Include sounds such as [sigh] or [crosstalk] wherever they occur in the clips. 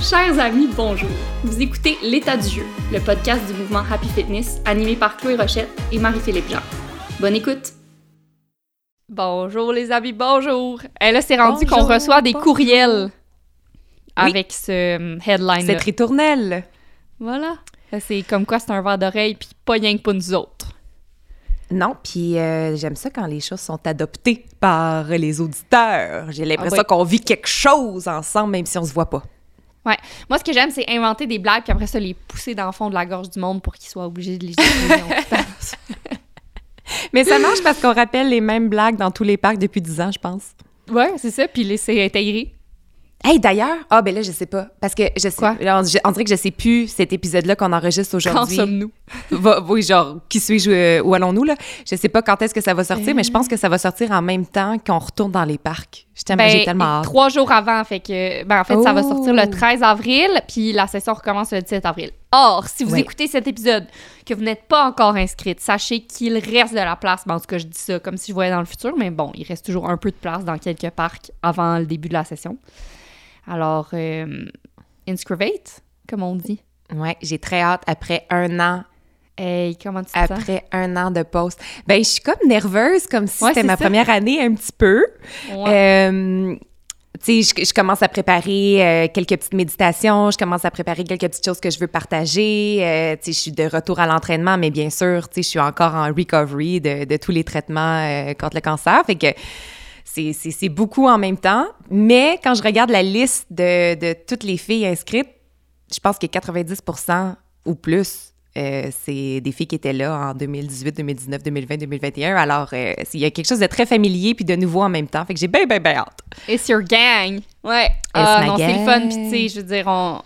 Chers amis, bonjour. Vous écoutez L'état du jeu, le podcast du mouvement Happy Fitness animé par Chloé Rochette et Marie-Philippe Jean. Bonne écoute. Bonjour les amis, bonjour. Et là, c'est rendu qu'on reçoit des bonjour. courriels avec ce euh, headline Cette ritournelle. Voilà. C'est comme quoi c'est un verre d'oreille, puis pas rien que pour nous autres. Non, puis euh, j'aime ça quand les choses sont adoptées par les auditeurs. J'ai l'impression Ah oui. qu'on vit quelque chose ensemble, même si on se voit pas. Ouais. Moi, ce que j'aime, c'est inventer des blagues, puis après ça, les pousser dans le fond de la gorge du monde pour qu'ils soient obligés de les. [laughs] Mais ça marche parce qu'on rappelle les mêmes blagues dans tous les parcs depuis 10 ans, je pense. Ouais, c'est ça, puis laisser intégrer. Hey, d'ailleurs, ah ben là, je sais pas. Parce que je sais. Quoi? là, on, je- on dirait que je sais plus cet épisode-là qu'on enregistre Quand aujourd'hui. sommes-nous? Va- oui, genre, qui suis-je, euh, où allons-nous, là? Je sais pas quand est-ce que ça va sortir, mais je pense que ça va sortir en même temps qu'on retourne dans les parcs. Je t'aime, j'ai tellement hâte. Ben, trois jours avant, fait que, ben, en fait, ça va sortir le 13 avril, puis la session recommence le 17 avril. Or, si vous Oui. écoutez cet épisode, que vous n'êtes pas encore inscrite, sachez qu'il reste de la place. Ben, en tout cas, je dis ça comme si je voyais dans le futur, mais bon, il reste toujours un peu de place dans quelques parcs avant le début de la session. Alors, euh, inscrivate, comme on dit. Ouais, j'ai très hâte après un an Hey, comment tu te sens? après un an de pause. Ben, je suis comme nerveuse, comme si Ouais, c'était ma ça. première année un petit peu. Ouais. Euh, tu sais, je, je commence à préparer euh, quelques petites méditations, je commence à préparer quelques petites choses que je veux partager. Euh, tu sais, je suis de retour à l'entraînement, mais bien sûr, tu sais, je suis encore en recovery de, de tous les traitements euh, contre le cancer. Fait que c'est- beaucoup en même temps. Mais quand je regarde la liste de, de toutes les filles inscrites, je pense que 90% ou plus, euh, c'est des filles qui étaient là en 2018, 2019, 2020, 2021. Alors, euh, il y a quelque chose de très familier puis de nouveau en même temps. Fait que j'ai bien, bien, bien hâte. It's your gang. Ouais. Ah, non, c'est le fun. Puis, tu sais, je veux dire, on...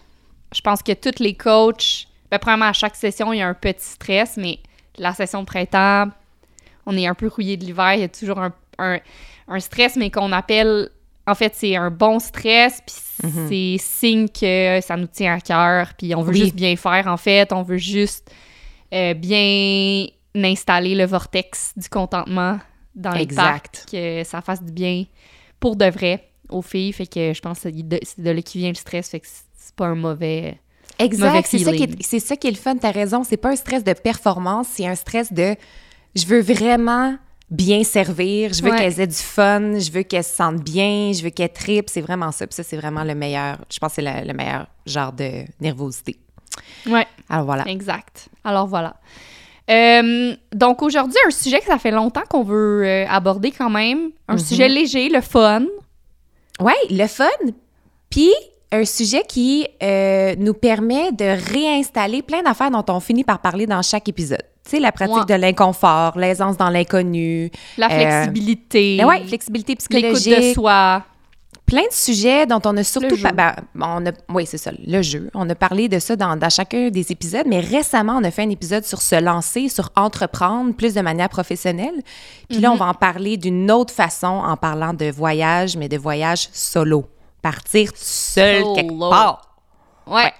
je pense que tous les coachs, ben, premièrement, à chaque session, il y a un petit stress, mais la session de printemps, on est un peu rouillé de l'hiver. Il y a toujours un, un, un stress, mais qu'on appelle. En fait, c'est un bon stress, puis c'est signe que ça nous tient à cœur, puis on veut Oui. juste bien faire, en fait. On veut juste euh, bien installer le vortex du contentement dans les Exact. que ça fasse du bien pour de vrai aux filles. Fait que je pense que c'est de, là qui vient le stress, fait que c'est pas un mauvais... Exact. C'est ça, qui est, ça qui est le fun. T'as raison. C'est pas un stress de performance, c'est un stress de je veux vraiment bien servir, je veux Ouais. qu'elles aient du fun, je veux qu'elles se sentent bien, je veux qu'elles tripent. C'est vraiment ça. Puis ça, c'est vraiment le meilleur. Je pense que c'est le meilleur genre de nervosité. Ouais, Alors voilà. exact. Alors voilà. Euh, donc aujourd'hui, un sujet que ça fait longtemps qu'on veut euh, aborder quand même. Un sujet léger, le fun. Ouais, le fun. Puis un sujet qui euh, nous permet de réinstaller plein d'affaires dont on finit par parler dans chaque épisode. Tu sais, la pratique Ouais. de l'inconfort, l'aisance dans l'inconnu. La Euh, flexibilité. Ben ouais, flexibilité L'écoute psychologique. de soi. plein de sujets dont on a surtout pas. ben, on a, oui, c'est ça, le jeu. On a parlé de ça dans, dans chacun des épisodes, mais récemment, on a fait un épisode sur se lancer, sur entreprendre plus de manière professionnelle. Puis là, on va en parler d'une autre façon en parlant de voyage, mais de voyage solo. Partir seul Solo. quelque part. Ouais.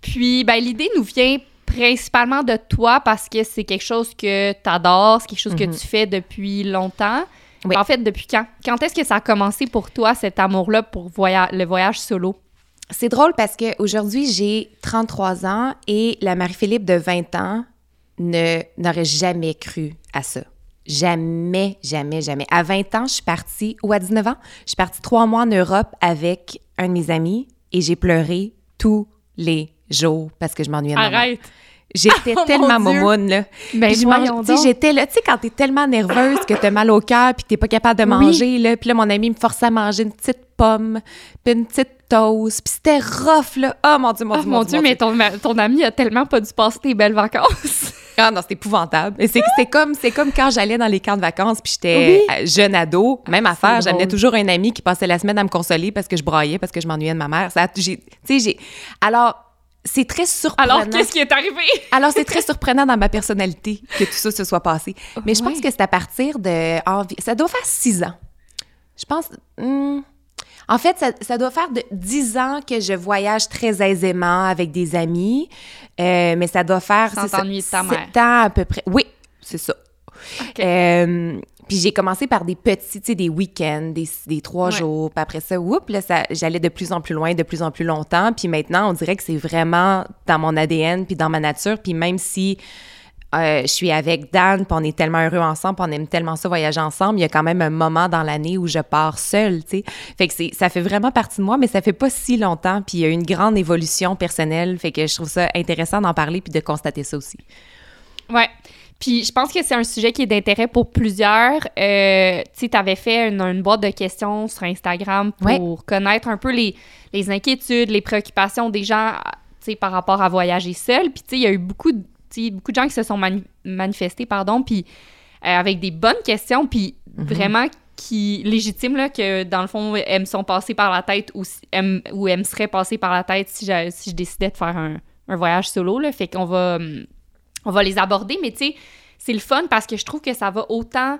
Puis, ben, l'idée nous vient principalement de toi parce que c'est quelque chose que tu adores, c'est quelque chose que tu fais depuis longtemps. Mhm. Oui. En fait, depuis quand? Quand est-ce que ça a commencé pour toi, cet amour-là pour voya- le voyage solo? C'est drôle parce qu'aujourd'hui, j'ai 33 ans et la Marie-Philippe de 20 ans ne- n'aurait jamais cru à ça. Jamais, jamais, jamais. À 20 ans, je suis partie, ou à 19 ans, je suis partie trois mois en Europe avec un de mes amis et j'ai pleuré tous les jours parce que je m'ennuyais de ma mère. Arrête! J'étais [laughs] Oh, mon tellement Dieu. momoune, là. Ben, j'étais là, tu sais, quand t'es tellement nerveuse que t'as mal au cœur puis que t'es pas capable de Oui. manger, là. Puis là, mon ami me forçait à manger une petite pomme puis une petite toast. Puis c'était rough, là. Oh, mon Dieu, mon Oh Dieu, mon Dieu, mais ton, ton ami a tellement pas dû passer tes belles vacances. [laughs] Ah non, c'est épouvantable. C'est c'est comme, c'est comme quand j'allais dans les camps de vacances puis j'étais Oui. euh, jeune ado. Même affaire, c'est j'amenais toujours un ami qui passait la semaine à me consoler parce que je braillais, parce que je m'ennuyais de ma mère. Ça, tu sais, j'ai... Alors, c'est très surprenant. Alors, qu'est-ce qui est arrivé? [laughs] Alors, c'est très surprenant dans ma personnalité que tout ça se soit passé. Mais je pense Ouais. que c'est à partir de... Ça doit faire six ans. Je pense... hmm, en fait, ça, ça doit faire de 10 ans que je voyage très aisément avec des amis. Euh, mais ça doit faire... Sans t'ennuyer de ta sept ans à peu près. Oui, c'est ça. OK. Euh, puis j'ai commencé par des petits, tu sais, des week-ends, des, des trois Ouais. jours. Puis après ça, whoop, là, ça, j'allais de plus en plus loin, de plus en plus longtemps. Puis maintenant, on dirait que c'est vraiment dans mon ADN, puis dans ma nature. Puis même si euh, je suis avec Dan, puis on est tellement heureux ensemble, puis on aime tellement ça voyager ensemble, il y a quand même un moment dans l'année où je pars seule, tu sais. Fait que c'est, ça fait vraiment partie de moi, mais ça fait pas si longtemps, puis il y a une grande évolution personnelle. Fait que je trouve ça intéressant d'en parler puis de constater ça aussi. Ouais. Puis je pense que c'est un sujet qui est d'intérêt pour plusieurs. Euh, tu sais, tu avais fait une, une boîte de questions sur Instagram pour connaître un peu les, les inquiétudes, les préoccupations des gens, sais, par rapport à voyager seul. Puis tu sais, il y a eu beaucoup de, beaucoup de gens qui se sont mani- manifestés, pardon, puis euh, avec des bonnes questions, puis vraiment qui légitimes là que dans le fond elles me sont passées par la tête ou si- elles me- ou elles me seraient passées par la tête si je, si je décidais de faire un, un voyage solo là fait qu'on va hum, on va les aborder, mais tu sais, c'est le fun parce que je trouve que ça va autant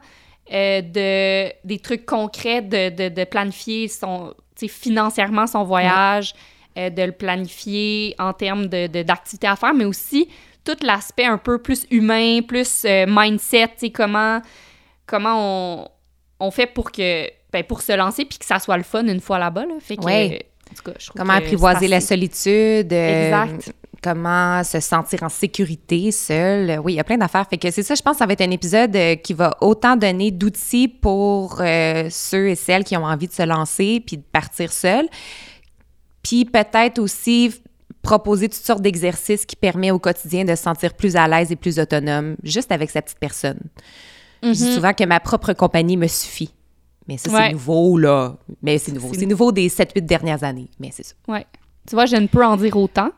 euh, de, des trucs concrets de, de, de planifier son, financièrement son voyage, euh, de le planifier en termes d'activités à faire, mais aussi tout l'aspect un peu plus humain, plus euh, mindset, tu sais, comment, comment on, on fait pour que ben, pour se lancer puis que ça soit le fun une fois là-bas. Là. Fait que, Ouais. en tout cas, je trouve Comment apprivoiser la solitude. euh, Exact. Comment se sentir en sécurité seul. Oui, il y a plein d'affaires. Fait que c'est ça, je pense que ça va être un épisode euh, qui va autant donner d'outils pour euh, ceux et celles qui ont envie de se lancer puis de partir seul. Puis peut-être aussi proposer toutes sortes d'exercices qui permettent au quotidien de se sentir plus à l'aise et plus autonome, juste avec sa petite personne. Je dis Mhm. souvent que ma propre compagnie me suffit. Mais ça, Ouais. c'est nouveau, là. Mais c'est nouveau. C'est C'est nouveau des 7-8 dernières années. Mais c'est ça. Ouais. Tu vois, je ne peux en dire autant.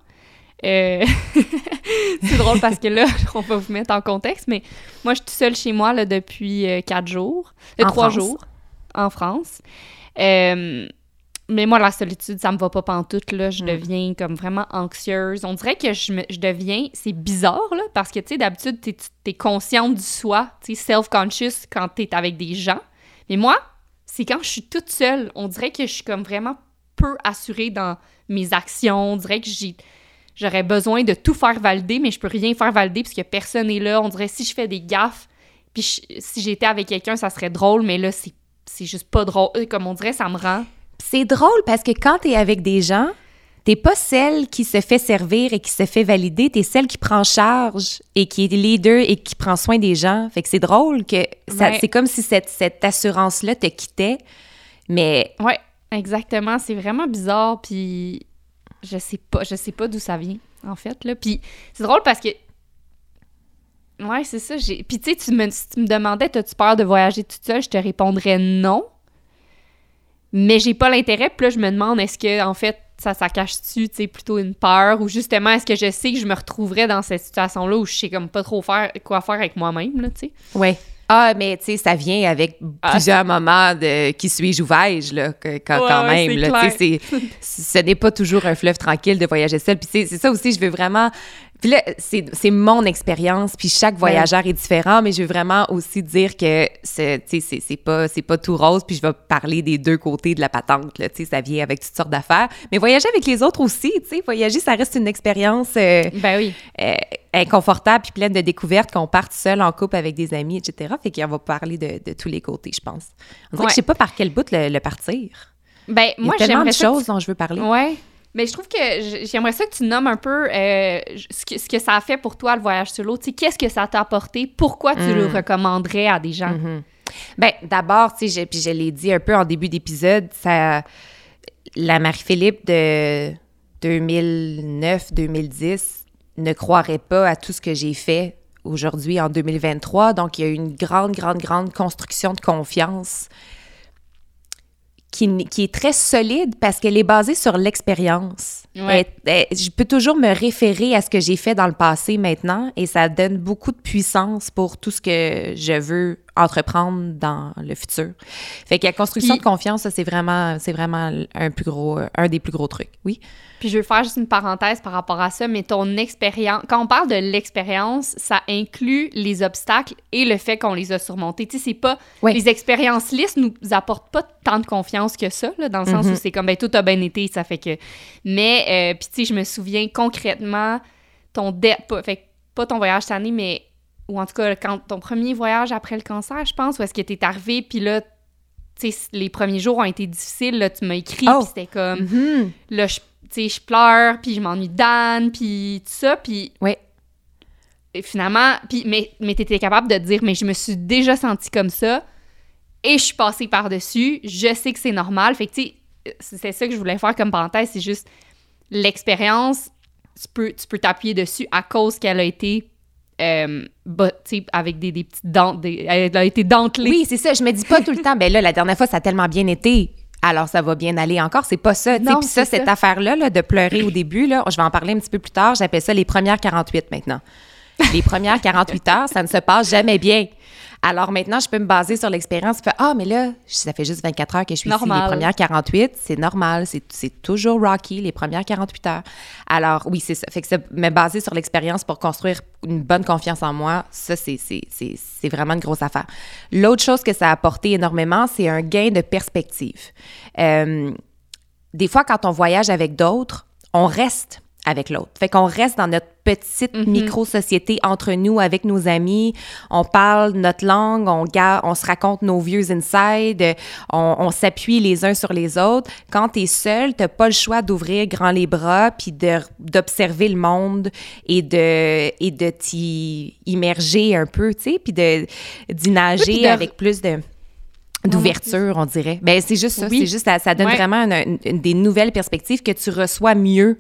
Euh, [laughs] c'est drôle parce que là, [laughs] on va vous mettre en contexte, mais moi, je suis toute seule chez moi là, depuis euh, quatre jours, euh, trois France? jours en France. Euh, mais moi, la solitude, ça me va pas pantoute, là. Je Mm. deviens comme vraiment anxieuse. On dirait que je, me- je deviens... C'est bizarre, là, parce que, tu sais, d'habitude, t'es es consciente du soi, tu sais, self-conscious quand t'es avec des gens. Mais moi, c'est quand je suis toute seule. On dirait que je suis comme vraiment peu assurée dans mes actions. On dirait que j'ai... J'aurais besoin de tout faire valider, mais je peux rien faire valider parce que personne n'est là. On dirait si je fais des gaffes, puis je- si j'étais avec quelqu'un, ça serait drôle, mais là, c'est c'est juste pas drôle. Euh, Comme on dirait, ça me rend... C'est drôle parce que quand t'es avec des gens, t'es pas celle qui se fait servir et qui se fait valider, t'es celle qui prend charge et qui est leader et qui prend soin des gens. Fait que c'est drôle que ça- Ouais. c'est comme si cette, cette assurance-là te quittait, mais Ouais, exactement. C'est vraiment bizarre, puis je sais pas, je sais pas d'où ça vient, en fait, là. Puis c'est drôle parce que... Ouais, c'est ça. j'ai- Puis tu sais, tu me, si tu me demandais, as-tu peur de voyager toute seule? Je te répondrais non. Mais j'ai pas l'intérêt. Puis là, je me demande, est-ce que, en fait, ça, ça cache-tu, tu sais, plutôt une peur? Ou justement, est-ce que je sais que je me retrouverais dans cette situation-là où je sais comme pas trop faire quoi faire avec moi-même, là, tu sais? ouais. Ah, mais tu sais, ça vient avec Ah. plusieurs moments de qui suis-je ou vais-je, là, que- quand, Ouais, quand même. là, tu sais, c'est- ce n'est pas toujours un fleuve tranquille de voyager seul. Puis c'est c'est ça aussi, je veux vraiment. Puis là, c'est mon expérience, puis chaque voyageur est différent, mais je veux vraiment aussi dire que c'est pas, pas tout rose, puis je vais parler des deux côtés de la patente. Là, ça vient avec toutes sortes d'affaires. Mais voyager avec les autres aussi, tu sais, voyager, ça reste une expérience euh, Ben oui. euh, inconfortable puis pleine de découvertes qu'on parte seul en couple avec des amis, etc. Fait qu'on va parler de, de tous les côtés, je pense. On dirait Ouais. que je sais pas par quel bout le, le partir. Ben, Il y moi, a tellement de choses dont je veux parler. Ouais. Mais je trouve que j'aimerais ça que tu nommes un peu euh, ce, que, ce que ça a fait pour toi, le voyage solo. Tu sais, qu'est-ce que ça t'a apporté? Pourquoi tu le recommanderais à des gens? Mhm. Ben, d'abord, tu sais, je- puis je l'ai dit un peu en début d'épisode, ça, la Marie-Philippe de 2009-2010 ne croirait pas à tout ce que j'ai fait aujourd'hui en 2023. Donc, il y a eu une grande, grande, grande construction de confiance qui, est très solide parce qu'elle est basée sur l'expérience. Ouais. Je peux toujours me référer à ce que j'ai fait dans le passé maintenant et ça donne beaucoup de puissance pour tout ce que je veux entreprendre dans le futur. Fait que la construction Puis- de confiance, ça, c'est vraiment, c'est vraiment un plus gros, un des plus gros trucs. Oui. Puis je veux faire juste une parenthèse par rapport à ça, mais ton expérience, quand on parle de l'expérience, ça inclut les obstacles et le fait qu'on les a surmontés. Tu sais, c'est pas. Les expériences lisses nous apportent pas tant de confiance que ça, là, dans le sens où c'est comme, ben, tout a bien été, ça fait que. Mais, euh, puis tu sais, je me souviens concrètement, ton. dé- pas, fait pas ton voyage cette année, mais ou en tout cas, quand ton premier voyage après le cancer, je pense, où est-ce que t'es arrivé, puis là, tu sais, les premiers jours ont été difficiles, là, tu m'as écrit, Oh. puis c'était comme, Mhm. là, je, tu sais, je pleure, puis je m'ennuie de Dan, puis tout ça, puis Oui. et finalement, puis, mais, mais t'étais capable de dire, mais je me suis déjà sentie comme ça, et je suis passée par-dessus, je sais que c'est normal, fait que, tu sais, c'est ça que je voulais faire comme parenthèse, c'est juste l'expérience, tu peux tu peux t'appuyer dessus à cause qu'elle a été, euh, bah, avec des, des petites dents, des- elle a été dentelée. Oui, c'est ça. Je me dis pas tout le temps, ben là, la dernière fois, ça a tellement bien été. Alors, ça va bien aller encore. C'est pas ça. Puis ça, c'est cette ça. affaire-là, là, de pleurer au début, là, je vais en parler un petit peu plus tard. J'appelle ça les premières 48 maintenant. Les premières 48 heures, ça ne se passe jamais bien. Alors maintenant, je peux me baser sur l'expérience. Ah, mais là, ça fait juste 24 heures que je suis ici. Normal. Les premières 48, c'est normal. C'est toujours rocky, les premières 48 heures. Alors, oui, c'est ça. Fait que ça, me baser sur l'expérience pour construire une bonne confiance en moi, ça, c'est vraiment une grosse affaire. L'autre chose que ça a apporté énormément, c'est un gain de perspective. Euh, des fois, quand on voyage avec d'autres, on reste avec l'autre. Fait qu'on reste dans notre petite micro-société entre nous, avec nos amis. On parle notre langue, on, garde, on se raconte nos vieux inside, on, on s'appuie les uns sur les autres. Quand tu es seul, tu pas le choix d'ouvrir grand les bras puis d'observer le monde et de, et de t'y immerger un peu, tu sais, puis de- d'y nager de- avec plus de d'ouverture, on dirait. Ben c'est juste ça, Oui. c'est juste ça, ça donne Ouais. vraiment une- une- une- des nouvelles perspectives que tu reçois mieux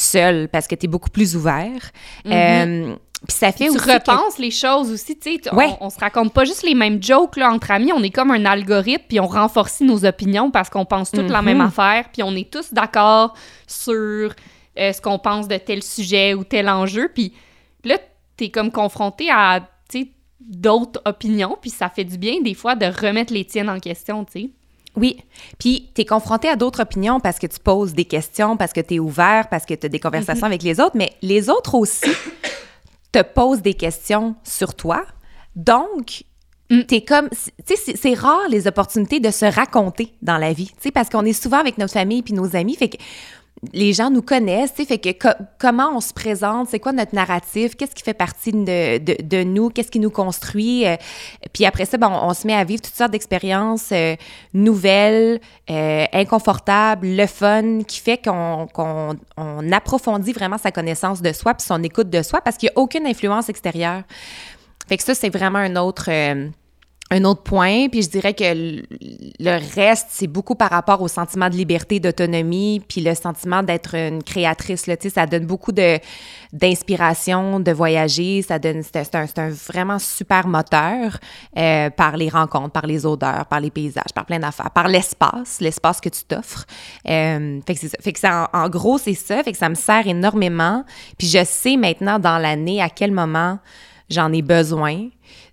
seul parce que tu es beaucoup plus ouvert. Euh, puis ça fait tu aussi que- repenses les choses aussi, tu sais. tu- Ouais. On, on se raconte pas juste les mêmes jokes là, entre amis, on est comme un algorithme, puis on renforce nos opinions parce qu'on pense toutes la Mhm. même affaire, puis on est tous d'accord sur euh, ce qu'on pense de tel sujet ou tel enjeu, puis là, t'es comme confronté à, tu sais, d'autres opinions, puis ça fait du bien des fois de remettre les tiennes en question, tu sais. Oui. Puis, tu es confronté à d'autres opinions parce que tu poses des questions, parce que tu es ouvert, parce que tu as des conversations avec les autres, mais les autres aussi [coughs] te posent des questions sur toi. Donc, Mm. t'es comme, tu sais, c'est- c'est rare les opportunités de se raconter dans la vie, tu sais, parce qu'on est souvent avec notre famille puis nos amis, fait que les gens nous connaissent, fait que co- comment on se présente, c'est quoi notre narratif, qu'est-ce qui fait partie de, de, nous, qu'est-ce qui nous construit. euh, puis après ça, ben, on, se met à vivre toutes sortes d'expériences euh, nouvelles, euh, inconfortables, le fun, qui fait qu'on qu'on- on approfondit vraiment sa connaissance de soi puis son écoute de soi parce qu'il n'y a aucune influence extérieure. Fait que ça, c'est vraiment un autre... un autre point, puis je dirais que le reste, c'est beaucoup par rapport au sentiment de liberté, d'autonomie, puis le sentiment d'être une créatrice. Là, ça donne beaucoup de, d'inspiration de voyager. Ça donne, c'est, un- un, vraiment super moteur euh, par les rencontres, par les odeurs, par les paysages, par plein d'affaires, par l'espace, l'espace que tu t'offres. Euh, fait que, ça. Fait que ça, en, en gros, c'est ça. Fait que ça me sert énormément. Puis je sais maintenant dans l'année à quel moment j'en ai besoin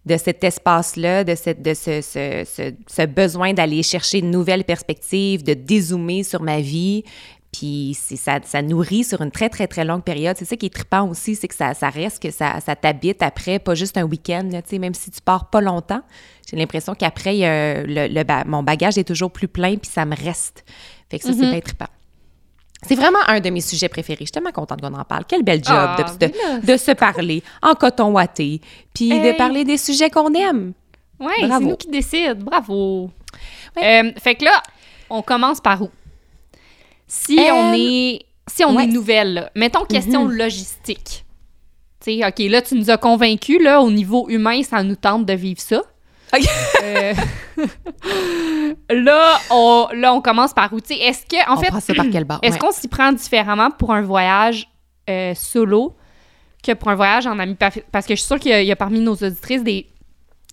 de cet espace-là, de, cette, de ce, ce, ce, ce besoin d'aller chercher de nouvelles perspectives, de dézoomer sur ma vie. Puis c'est- ça, ça nourrit sur une très, très, très longue période. C'est ça qui est trippant aussi, c'est que ça, ça reste, que ça, ça t'habite après, pas juste un week-end. Même si tu pars pas longtemps, j'ai l'impression qu'après, le, le mon bagage est toujours plus plein, puis ça me reste. Fait que ça, c'est bien trippant. C'est vraiment un de mes sujets préférés. Je suis tellement contente qu'on en parle. Quel bel job Ah, de, de- là. de se parler en coton ouaté, puis Hey. de parler des sujets qu'on aime. Ouais, c'est nous qui décide. Bravo. Ouais. Euh, fait que là, on commence par où? Si Euh, on est si on ouais. est nouvelle, là, mettons question Mhm. logistique. Tu sais, OK, là, tu nous as convaincus, là, au niveau humain, ça nous tente de vivre ça. Euh, [laughs] là, on, là, on commence par où? Est-ce que, en on fait, prend ça par quel bord? est-ce Ouais. qu'on s'y prend différemment pour un voyage euh, solo que pour un voyage en ami? Parce que je suis sûre qu'il y, a- il y a parmi nos auditrices des,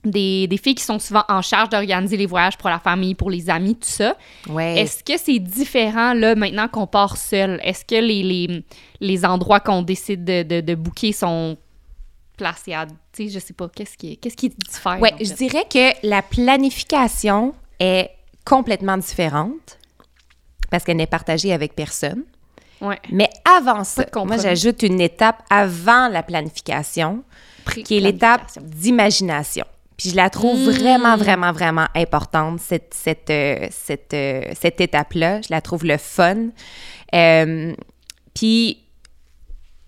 des, des filles qui sont souvent en charge d'organiser les voyages pour la famille, pour les amis, tout ça. Ouais. Est-ce que c'est différent, là, maintenant qu'on part seul? Est-ce que les, les, les endroits qu'on décide de, de, de booker sont placés à... Tu sais, je sais pas, qu'est-ce qui, qu'est-ce qui diffère? En je fait? dirais que la planification est complètement différente parce qu'elle n'est partagée avec personne. Ouais. Mais avant ça, moi, j'ajoute une étape avant la planification, qui est l'étape d'imagination. Puis je la trouve Mm. vraiment, vraiment, vraiment importante, cette, cette, euh, cette, euh, cette étape-là. Je la trouve le fun. Euh, puis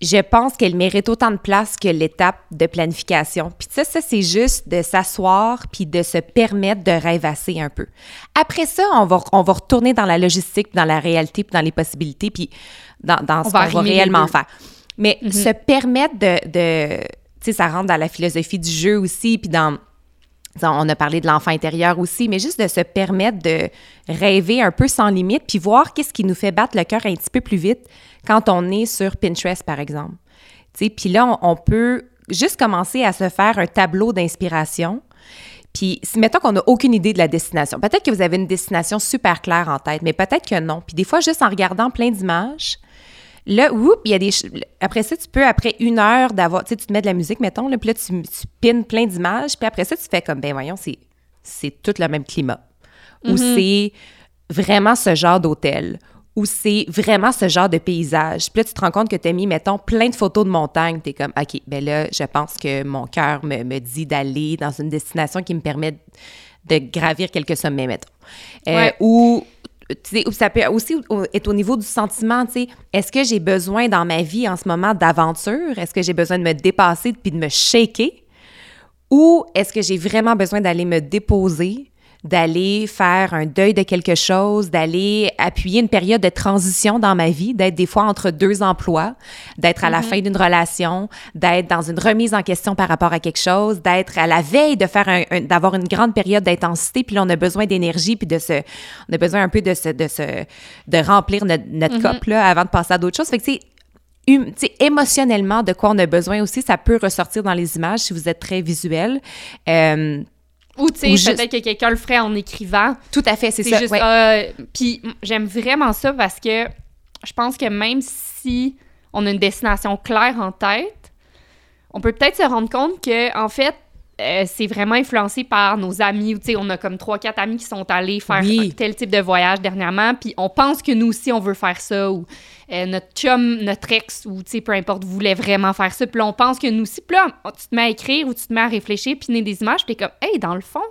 je pense qu'elle mérite autant de place que l'étape de planification. Puis ça, ça c'est juste de s'asseoir puis de se permettre de rêvasser un peu. Après ça, on va, on va retourner dans la logistique, dans la réalité, puis dans les possibilités, puis dans, dans ce qu'on va réellement faire. Mais mm-hmm. se permettre de, de tu sais, ça rentre dans la philosophie du jeu aussi, puis dans on a parlé de l'enfant intérieur aussi, mais juste de se permettre de rêver un peu sans limite, puis voir qu'est-ce qui nous fait battre le cœur un petit peu plus vite quand on est sur Pinterest, par exemple. Puis là, on, peut juste commencer à se faire un tableau d'inspiration. Puis, mettons qu'on n'a aucune idée de la destination. Peut-être que vous avez une destination super claire en tête, mais peut-être que non. Puis des fois, juste en regardant plein d'images, Là, oups, il y a des. Après ça, tu peux, après une heure d'avoir. Tu sais, tu te mets de la musique, mettons, là, puis là, tu, tu pines plein d'images, puis après ça, tu fais comme, ben voyons, c'est, c'est tout le même climat. Ou mm-hmm. c'est vraiment ce genre d'hôtel. Ou c'est vraiment ce genre de paysage. Puis là, tu te rends compte que tu as mis, mettons, plein de photos de montagne. Tu es comme, OK, ben là, je pense que mon cœur me, me dit d'aller dans une destination qui me permet de gravir quelques sommets, mettons. Euh, ou ça peut aussi être au niveau du sentiment, tu sais, est-ce que j'ai besoin dans ma vie en ce moment d'aventure? Est-ce que j'ai besoin de me dépasser puis de me shaker? Ou est-ce que j'ai vraiment besoin d'aller me déposer d'aller faire un deuil de quelque chose, d'aller appuyer une période de transition dans ma vie, d'être des fois entre deux emplois, d'être à la mm-hmm. fin d'une relation, d'être dans une remise en question par rapport à quelque chose, d'être à la veille de faire un, d'avoir une grande période d'intensité, puis là on a besoin d'énergie, puis de se, on a besoin un peu de se, de se, de remplir notre, notre mm-hmm. là avant de passer à d'autres choses. Fait que c'est hum, émotionnellement, de quoi on a besoin aussi, ça peut ressortir dans les images si vous êtes très visuel. Euh, ou, tu sais, peut-être que quelqu'un le ferait en écrivant. Tout à fait, c'est ça. Juste, euh, puis j'aime vraiment ça parce que je pense que même si on a une destination claire en tête, on peut peut-être se rendre compte que, en fait, euh, c'est vraiment influencé par nos amis. Tu sais, on a comme trois, quatre amis qui sont allés faire tel type de voyage dernièrement, puis on pense que nous aussi, on veut faire ça, ou euh, notre chum, notre ex, ou tu sais, peu importe, voulait vraiment faire ça, puis là, on pense que nous aussi, puis là, tu te mets à écrire ou tu te mets à réfléchir, puis des images, puis t'es comme, hey, dans le fond,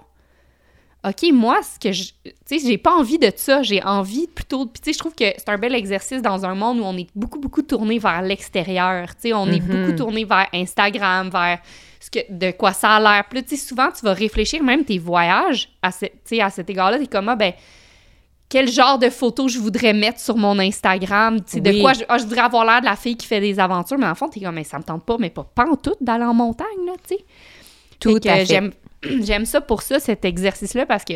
OK, moi, ce que je. Tu sais, j'ai pas envie de ça. J'ai envie plutôt. Puis, tu sais, je trouve que c'est un bel exercice dans un monde où on est beaucoup, beaucoup tourné vers l'extérieur. Tu sais, on est beaucoup mhm. tourné vers Instagram, vers ce que, de quoi ça a l'air. Puis, tu sais, souvent, tu vas réfléchir même tes voyages à, ce, à cet égard-là. T'es comme, ah, ben, quel genre de photos je voudrais mettre sur mon Instagram, tu sais, de quoi je, ah, je voudrais avoir l'air de la fille qui fait des aventures, mais en fond, t'es comme, mais ça me tente pas, mais pas, pas en tout d'aller en montagne, là, tu sais. Tout à fait. [clears throat] j'aime ça pour ça, cet exercice-là, parce que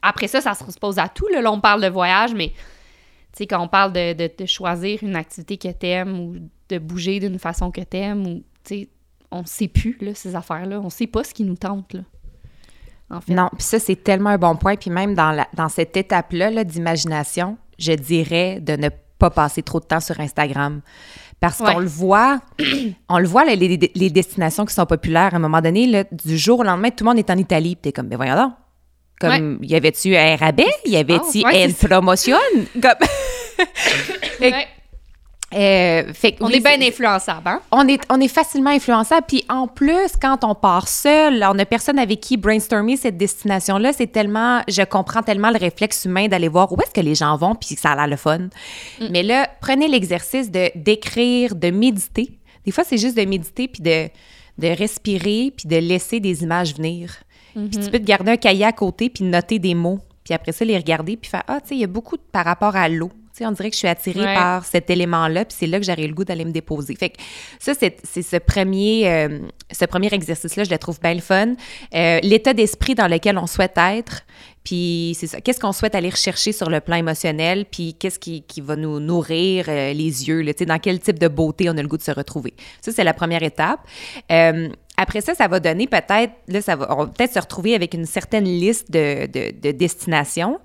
après ça, ça se pose à tout. Là, on parle de voyage, mais quand on parle de, choisir une activité que t'aimes ou de bouger d'une façon que t'aimes, ou on sait plus là, ces affaires-là. On sait pas ce qui nous tente. Là. En fait. Non, puis ça, c'est tellement un bon point. Puis même dans, la, dans cette étape-là -là, d'imagination, je dirais de ne pas passer trop de temps sur Instagram. Parce qu'on le voit, [clears throat] on le voit, les, destinations qui sont populaires, à un moment donné, là, du jour au lendemain, tout le monde est en Italie. Puis t'es comme, mais voyons donc. Comme, y avait-tu un rabais? Y avait-tu une promotion? [laughs] Comme... [laughs] Euh, fait, on est bien influençable, hein? On est, on est facilement influençable. Puis en plus, quand on part seul, on n'a personne avec qui brainstormer cette destination-là. C'est tellement, je comprends tellement le réflexe humain d'aller voir où est-ce que les gens vont, puis ça a l'air le fun. Mm. Mais là, prenez l'exercice de d'écrire, de méditer. Des fois, c'est juste de méditer puis de, de respirer puis de laisser des images venir. Puis tu mm-hmm. peux te garder un cahier à côté puis noter des mots. Puis après ça, les regarder puis faire ah, tu sais, il y a beaucoup par rapport à l'eau on dirait que je suis attirée par cet élément-là, puis c'est là que j'aurais le goût d'aller me déposer. Fait que ça, c'est ce premier, euh, ce premier exercice-là, je le trouve bien le fun. Euh, l'état d'esprit dans lequel on souhaite être, puis c'est ça. Qu'est-ce qu'on souhaite aller rechercher sur le plan émotionnel, puis qu'est-ce qui, qui, va nous nourrir euh, les yeux, là, dans quel type de beauté on a le goût de se retrouver? Ça, c'est la première étape. après ça, ça va donner peut-être, là, ça va, on va peut-être se retrouver avec une certaine liste de, de, de destinations.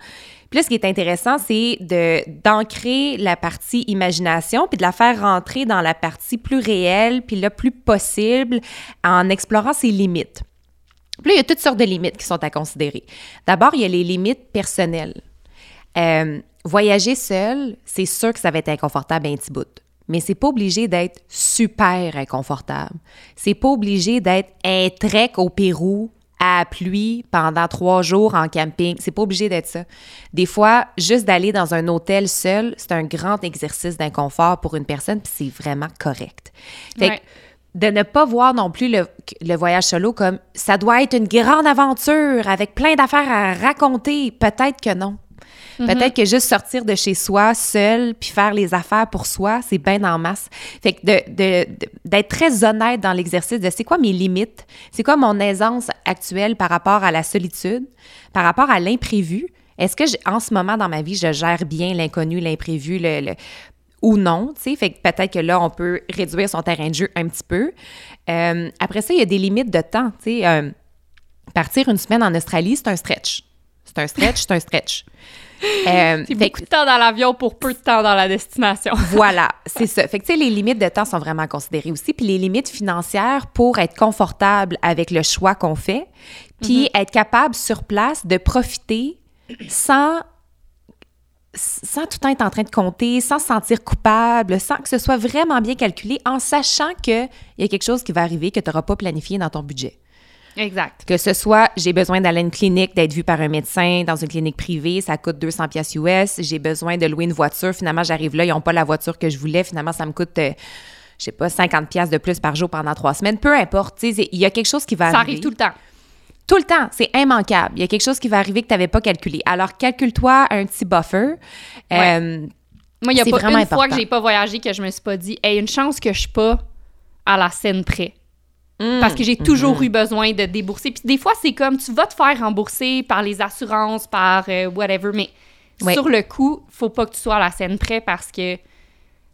Puis là, ce qui est intéressant, c'est de, d'ancrer la partie imagination, puis de la faire rentrer dans la partie plus réelle, puis le plus possible, en explorant ses limites. Puis là, il y a toutes sortes de limites qui sont à considérer. D'abord, il y a les limites personnelles. Euh, voyager seul, c'est sûr que ça va être inconfortable un petit bout. Mais c'est pas obligé d'être super inconfortable. C'est pas obligé d'être un trek au Pérou à pluie pendant trois jours en camping. C'est pas obligé d'être ça. Des fois, juste d'aller dans un hôtel seul, c'est un grand exercice d'inconfort pour une personne, puis c'est vraiment correct. Fait que de ne pas voir non plus le, le voyage solo comme ça doit être une grande aventure avec plein d'affaires à raconter. Peut-être que non. Peut-être que juste sortir de chez soi seul puis faire les affaires pour soi, c'est bien en masse. Fait que d'être très honnête dans l'exercice de c'est quoi mes limites, c'est quoi mon aisance actuelle par rapport à la solitude, par rapport à l'imprévu? Est-ce que en ce moment dans ma vie, je gère bien l'inconnu, l'imprévu, ou non, tu sais, fait que peut-être que là, on peut réduire son terrain de jeu un petit peu. Euh, après ça, il y a des limites de temps, tu sais. euh, partir une semaine en Australie, c'est un stretch. C'est un stretch, c'est un stretch. Euh, [laughs] C'est beaucoup de temps dans l'avion pour peu de temps dans la destination. [laughs] voilà, c'est ça. Fait que, tu sais, les limites de temps sont vraiment considérées aussi. Puis les limites financières pour être confortable avec le choix qu'on fait, puis être capable sur place de profiter sans sans tout le temps être en train de compter, sans se sentir coupable, sans que ce soit vraiment bien calculé, en sachant qu'il y a quelque chose qui va arriver que tu n'auras pas planifié dans ton budget. Exact. Que ce soit, j'ai besoin d'aller à une clinique, d'être vu par un médecin dans une clinique privée, ça coûte 200 pièces US. J'ai besoin de louer une voiture. Finalement, j'arrive là, ils n'ont pas la voiture que je voulais. Finalement, ça me coûte, euh, je sais pas, 50 pièces de plus par jour pendant trois semaines. Peu importe, il y a quelque chose qui va Ça arriver. arrive tout le temps. Tout le temps, c'est immanquable. Il y a quelque chose qui va arriver que tu n'avais pas calculé. Alors, calcule-toi un petit buffer. Euh, Moi, il n'y a pas une fois que j'ai pas voyagé que je me suis pas dit, hey, une chance que je suis pas à la scène près. Parce que j'ai toujours eu besoin de débourser. Puis des fois, c'est comme tu vas te faire rembourser par les assurances, par euh, whatever, mais Ouais. sur le coup, faut pas que tu sois à la scène près parce que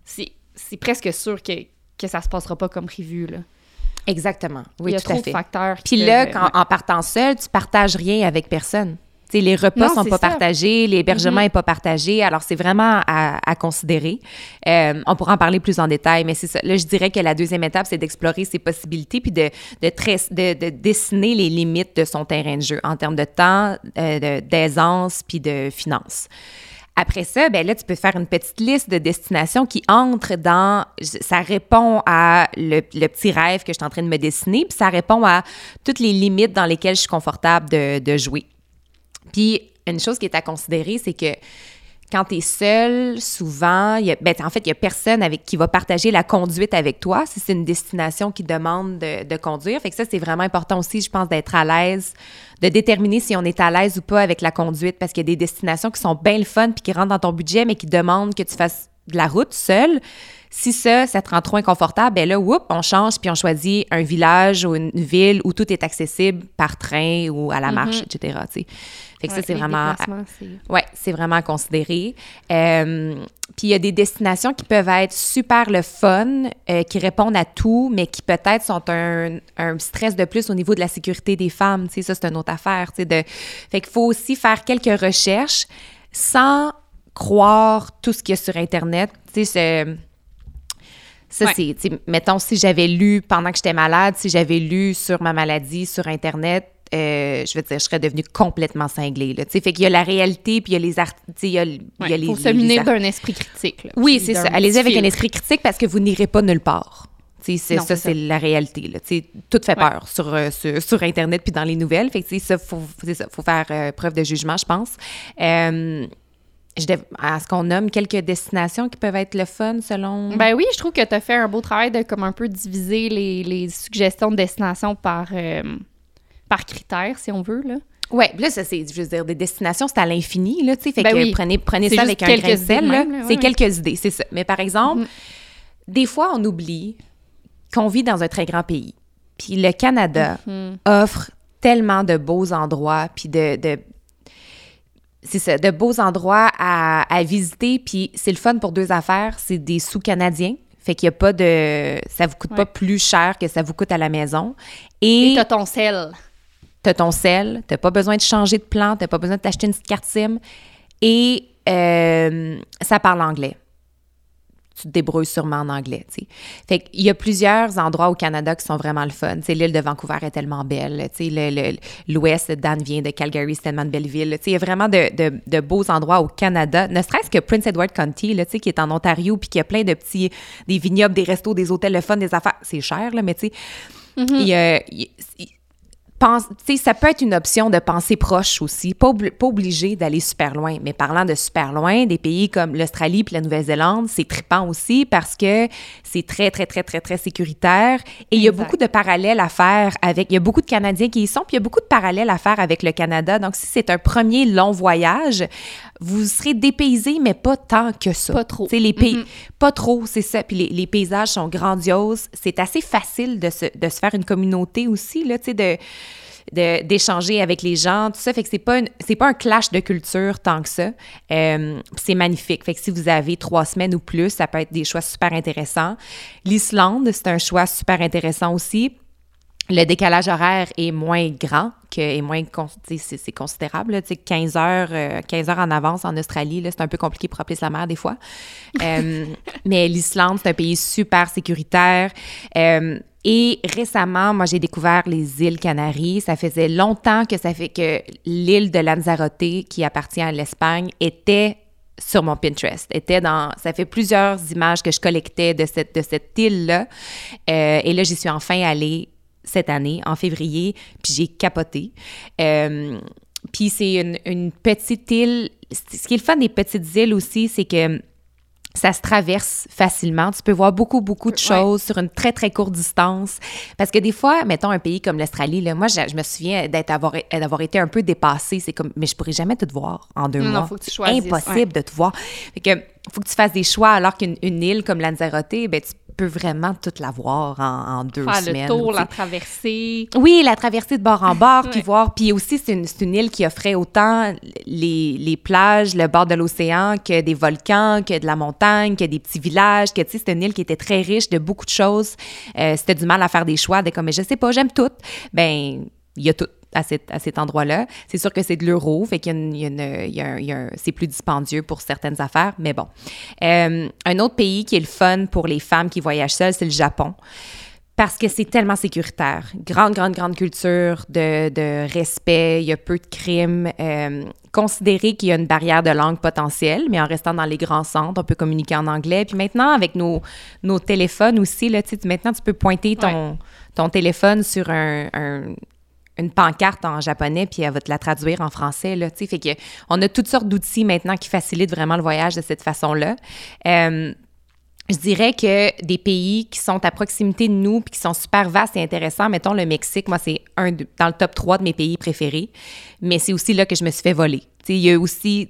c'est presque sûr que, que ça se passera pas comme prévu. Là. exactement. Oui, Il y a tout à trop fait. de facteurs. Puis là, quand, en partant seul, tu partages rien avec personne. Tu sais, les repas Non, sont pas ça. partagés, l'hébergement n'est pas partagé, alors c'est vraiment à, à considérer. Euh, on pourra en parler plus en détail, mais c'est ça. Là, je dirais que la deuxième étape, c'est d'explorer ses possibilités puis de, de, de, de dessiner les limites de son terrain de jeu en termes de temps, euh, d'aisance puis de finances. Après ça, ben là, tu peux faire une petite liste de destinations qui entrent dans. Ça répond à le, le petit rêve que je suis en train de me dessiner, puis ça répond à toutes les limites dans lesquelles je suis confortable de, de jouer. Puis, une chose qui est à considérer, c'est que quand tu es seul, souvent, ben, en fait, il y a personne avec qui va partager la conduite avec toi si c'est une destination qui demande de, conduire. Fait que ça, c'est vraiment important aussi, je pense, d'être à l'aise, de déterminer si on est à l'aise ou pas avec la conduite parce qu'il y a des destinations qui sont bien le fun puis qui rentrent dans ton budget, mais qui demandent que tu fasses de la route seul. Si ça, ça te rend trop inconfortable, ben là, whoop, on change puis on choisit un village ou une ville où tout est accessible par train ou à la marche, etc. tu sais. Fait que ça, c'est vraiment c'est- oui, c'est vraiment à considérer. Euh, puis il y a des destinations qui peuvent être super le fun, euh, qui répondent à tout, mais qui peut-être sont un, un stress de plus au niveau de la sécurité des femmes. Tu sais, ça, c'est une autre affaire. Tu sais, de... Fait qu'il faut aussi faire quelques recherches sans croire tout ce qu'il y a sur Internet. Tu sais, ça, Ouais. c'est, mettons, si j'avais lu pendant que j'étais malade, si j'avais lu sur ma maladie sur Internet, euh, je veux dire, je serais devenue complètement cinglée. Là, tu sais. fait qu'il y a la réalité, puis il y a les sais, il y a, il y a les. faut se munir d'un esprit critique. là, Oui, c'est ça. Allez-y avec un esprit critique parce que vous n'irez pas nulle part. Tu sais, c'est- Non, ça, c'est ça. c'est la réalité. Là. Tout fait Ouais. peur sur, euh, sur, sur Internet puis dans les nouvelles. Fait que, tu sais, ça, faut, ça, faut faire euh, preuve de jugement, je pense. Euh, je dev- Est-ce qu'on nomme quelques destinations qui peuvent être le fun selon. Ben oui, je trouve que tu as fait un beau travail de comme un peu diviser les, les suggestions de destination par, euh, par critères, si on veut. Là. Puis là, ça, c'est, je veux dire, des destinations, c'est à l'infini, là, tu sais. Fait Ben que oui. prenez, prenez ça avec un grain de quelques sel, là. C'est ouais, quelques idées, c'est ça. Mais par exemple, Mhm. des fois, on oublie qu'on vit dans un très grand pays. Puis le Canada Mhm. offre tellement de beaux endroits, puis de... de c'est ça, de beaux endroits à, à visiter, puis c'est le fun pour deux affaires, c'est des sous canadiens. Fait qu'il n'y a pas de... Ça vous coûte Ouais. pas plus cher que ça vous coûte à la maison. Et Et tu as ton sel. tu as ton sel, tu pas besoin de changer de plan, tu pas besoin de t'acheter une petite carte SIM et euh, ça parle anglais. Tu te débrouilles sûrement en anglais, tu sais. Fait qu'il y a plusieurs endroits au Canada qui sont vraiment le fun. L'île de Vancouver est tellement belle. L'ouest, Dan vient de Calgary, c'est tellement de belle ville. Il y a vraiment de, de- de beaux endroits au Canada. Ne serait-ce que Prince Edward County, là, qui est en Ontario, puis qui a plein de petits... des vignobles, des restos, des hôtels, le fun, des affaires. C'est cher, là, mais tu sais... il y a- il- il- pense, ça peut être une option de penser proche aussi, pas, obli- pas obligé d'aller super loin. Mais parlant de super loin, des pays comme l'Australie puis la Nouvelle-Zélande, c'est trippant aussi parce que c'est très, très, très, très, très sécuritaire. Et il y a beaucoup de parallèles à faire avec, il y a beaucoup de Canadiens qui y sont, puis il y a beaucoup de parallèles à faire avec le Canada. Donc, si c'est un premier long voyage, vous serez dépaysé, mais pas tant que ça. Pas trop. Les pays, Mhm. pas trop, c'est ça. Puis les, les paysages sont grandioses. C'est assez facile de se, de se faire une communauté aussi, là, tu sais, de d'échanger avec les gens, tout ça. Fait que c'est pas, c'est pas un clash de culture tant que ça. Euh, c'est magnifique. Fait que si vous avez trois semaines ou plus, ça peut être des choix super intéressants. L'Islande, c'est un choix super intéressant aussi. Le décalage horaire est moins grand, que, est moins, c'est, considérable. là. Tu sais, 15 heures, euh, 15 heures en avance en Australie, c'est un peu compliqué pour appeler sa mère des fois. [laughs] Euh, mais l'Islande, c'est un pays super sécuritaire. Euh, et récemment, moi, j'ai découvert les îles Canaries. Ça faisait longtemps que ça fait que l'île de Lanzarote, qui appartient à l'Espagne, était sur mon Pinterest. Était dans, ça fait plusieurs images que je collectais de cette, de cette île-là. Euh, et là, j'y suis enfin allée cette année, en février, puis j'ai capoté. Euh, puis c'est une, une petite île. Ce qui est le fun des petites îles aussi, c'est que ça se traverse facilement. Tu peux voir beaucoup, beaucoup de Ouais. choses sur une très, très courte distance. Parce que des fois, mettons un pays comme l'Australie, moi, je, je me souviens d'avoir été un peu dépassée. C'est comme, mais je pourrais jamais tout voir en deux Non, mois. faut que tu choisisses, Impossible de tout voir. Fait que, faut que tu fasses des choix, alors qu'une une île comme Lanzarote, ben, tu peux vraiment toute la voir en, en deux Faire semaines. le tour, la traversée. Oui, la traversée de bord en bord, puis voir. Puis aussi, c'est une, une île qui offrait autant les, les plages, le bord de l'océan, que des volcans, que de la montagne, que des petits villages, que tu sais, c'est une île qui était très riche de beaucoup de choses. Euh, C'était du mal à faire des choix, de comme, mais je sais pas, j'aime tout. Ben, il y a tout à, cet- à cet endroit-là. C'est sûr que c'est de l'euro, fait qu'il y a c'est plus dispendieux pour certaines affaires, mais bon. Euh, un autre pays qui est le fun pour les femmes qui voyagent seules, c'est le Japon. Parce que c'est tellement sécuritaire. Grande, grande, grande culture de, de respect. Il y a peu de crimes. Euh, considérer qu'il y a une barrière de langue potentielle, mais en restant dans les grands centres, on peut communiquer en anglais. Puis maintenant, avec nos, nos téléphones aussi, là, tu sais, maintenant, tu peux pointer ton, ton téléphone sur un, un- une pancarte en japonais, puis elle va te la traduire en français, là. Fait que on a toutes sortes d'outils maintenant qui facilitent vraiment le voyage de cette façon-là. Euh, je dirais que des pays qui sont à proximité de nous puis qui sont super vastes et intéressants, mettons le Mexique, moi, c'est un dans le top 3 de mes pays préférés, mais c'est aussi là que je me suis fait voler. Il y a aussi,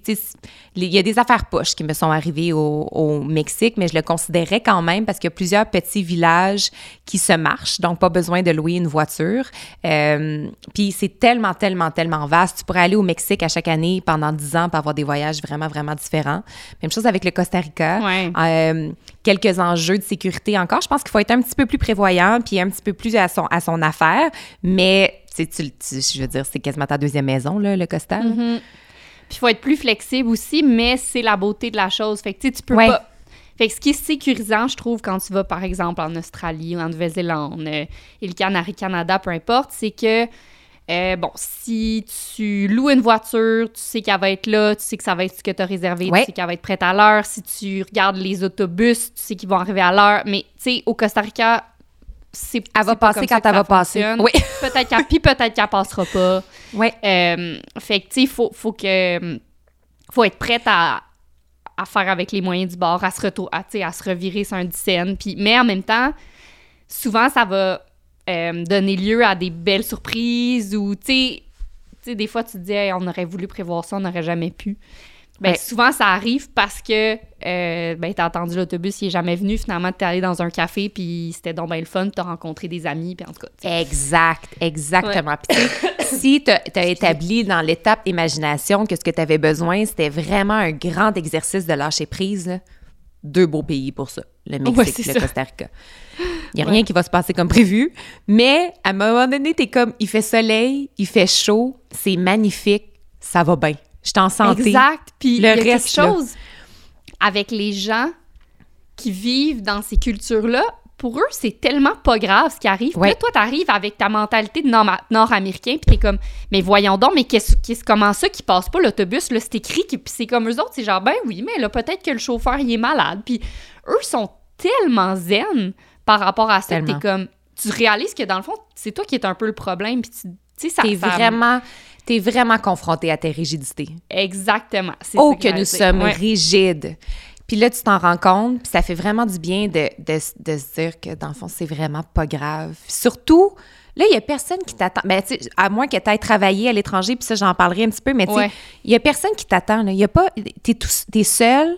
il y a des affaires poches qui me sont arrivées au, au Mexique, mais je le considérais quand même parce qu'il y a plusieurs petits villages qui se marchent, donc pas besoin de louer une voiture. Euh, puis c'est tellement, tellement, tellement vaste. Tu pourrais aller au Mexique à chaque année pendant 10 ans pour avoir des voyages vraiment, vraiment différents. Même chose avec le Costa Rica. Ouais. Euh, quelques enjeux de sécurité encore. Je pense qu'il faut être un petit peu plus prévoyant puis un petit peu plus à son, à son affaire. Mais, tu je veux dire, c'est quasiment ta deuxième maison, là, le Costa. là. Mhm. Puis il faut être plus flexible aussi, mais c'est la beauté de la chose. Fait que tu sais, tu peux Ouais. pas. Fait que ce qui est sécurisant, je trouve, quand tu vas, par exemple, en Australie ou en Nouvelle-Zélande, euh, et le Canary Canada, peu importe, c'est que, euh, bon, si tu loues une voiture, tu sais qu'elle va être là, tu sais que ça va être ce que tu as réservé, Ouais. tu sais qu'elle va être prête à l'heure. Si tu regardes les autobus, tu sais qu'ils vont arriver à l'heure. Mais, tu sais, au Costa Rica, c'est Elle va passer quand elle va passer. Oui. [laughs] Peut-être qu'elle, puis peut-être qu'elle passera pas. Ouais. Euh, fait que, tu sais, il faut, faut que. faut être prête à, à faire avec les moyens du bord, à se, retour, à, se revirer sur un dizaine. Puis, mais en même temps, souvent, ça va euh, donner lieu à des belles surprises ou, tu sais, tu sais, des fois, tu te dis, Hey, on aurait voulu prévoir ça, on n'aurait jamais pu. Ben, Ouais. souvent, ça arrive parce que euh, ben, t'as attendu l'autobus, il est jamais venu. Finalement, t'es allé dans un café, puis c'était donc bien le fun, t'as rencontré des amis, puis en tout cas. Exact, exactement. Si tu as établi dans l'étape imagination que ce que tu avais besoin, c'était vraiment un grand exercice de lâcher prise, là, deux beaux pays pour ça, le Ouais, Mexique c'est le. Costa Rica. Il n'y a rien qui va se passer comme prévu, mais à un moment donné, tu es comme, il fait soleil, il fait chaud, c'est magnifique, ça va bien. Je suis en santé. Exact. Puis Le y a quelque reste, là. chose avec les gens qui vivent dans ces cultures-là. Pour eux, c'est tellement pas grave ce qui arrive. Puis Ouais. Là, toi, t'arrives avec ta mentalité de nord- nord-américain, puis t'es comme, mais voyons donc, mais qu'est-ce, qu'est-ce- comment ça qui passe pas l'autobus? Là, c'est écrit, puis c'est comme eux autres, c'est genre, ben oui, mais là, peut-être que le chauffeur, il est malade. Puis eux sont tellement zen par rapport à ça. T'es comme, tu réalises que dans le fond, c'est toi qui es un peu le problème, puis tu, Tu sais, ça... T'es vraiment, t'es vraiment confronté à tes rigidités. Exactement. Oh, ça que nous sommes Ouais. rigides. Puis là, tu t'en rends compte, puis ça fait vraiment du bien de, de, de se dire que, dans le fond, c'est vraiment pas grave. Surtout, là, il y a personne qui t'attend. Ben, tu à moins que tu aies travaillé à l'étranger, puis ça, j'en parlerai un petit peu, mais tu sais, Ouais. il y a personne qui t'attend. Il y a pas... T'es, tout, t'es seul,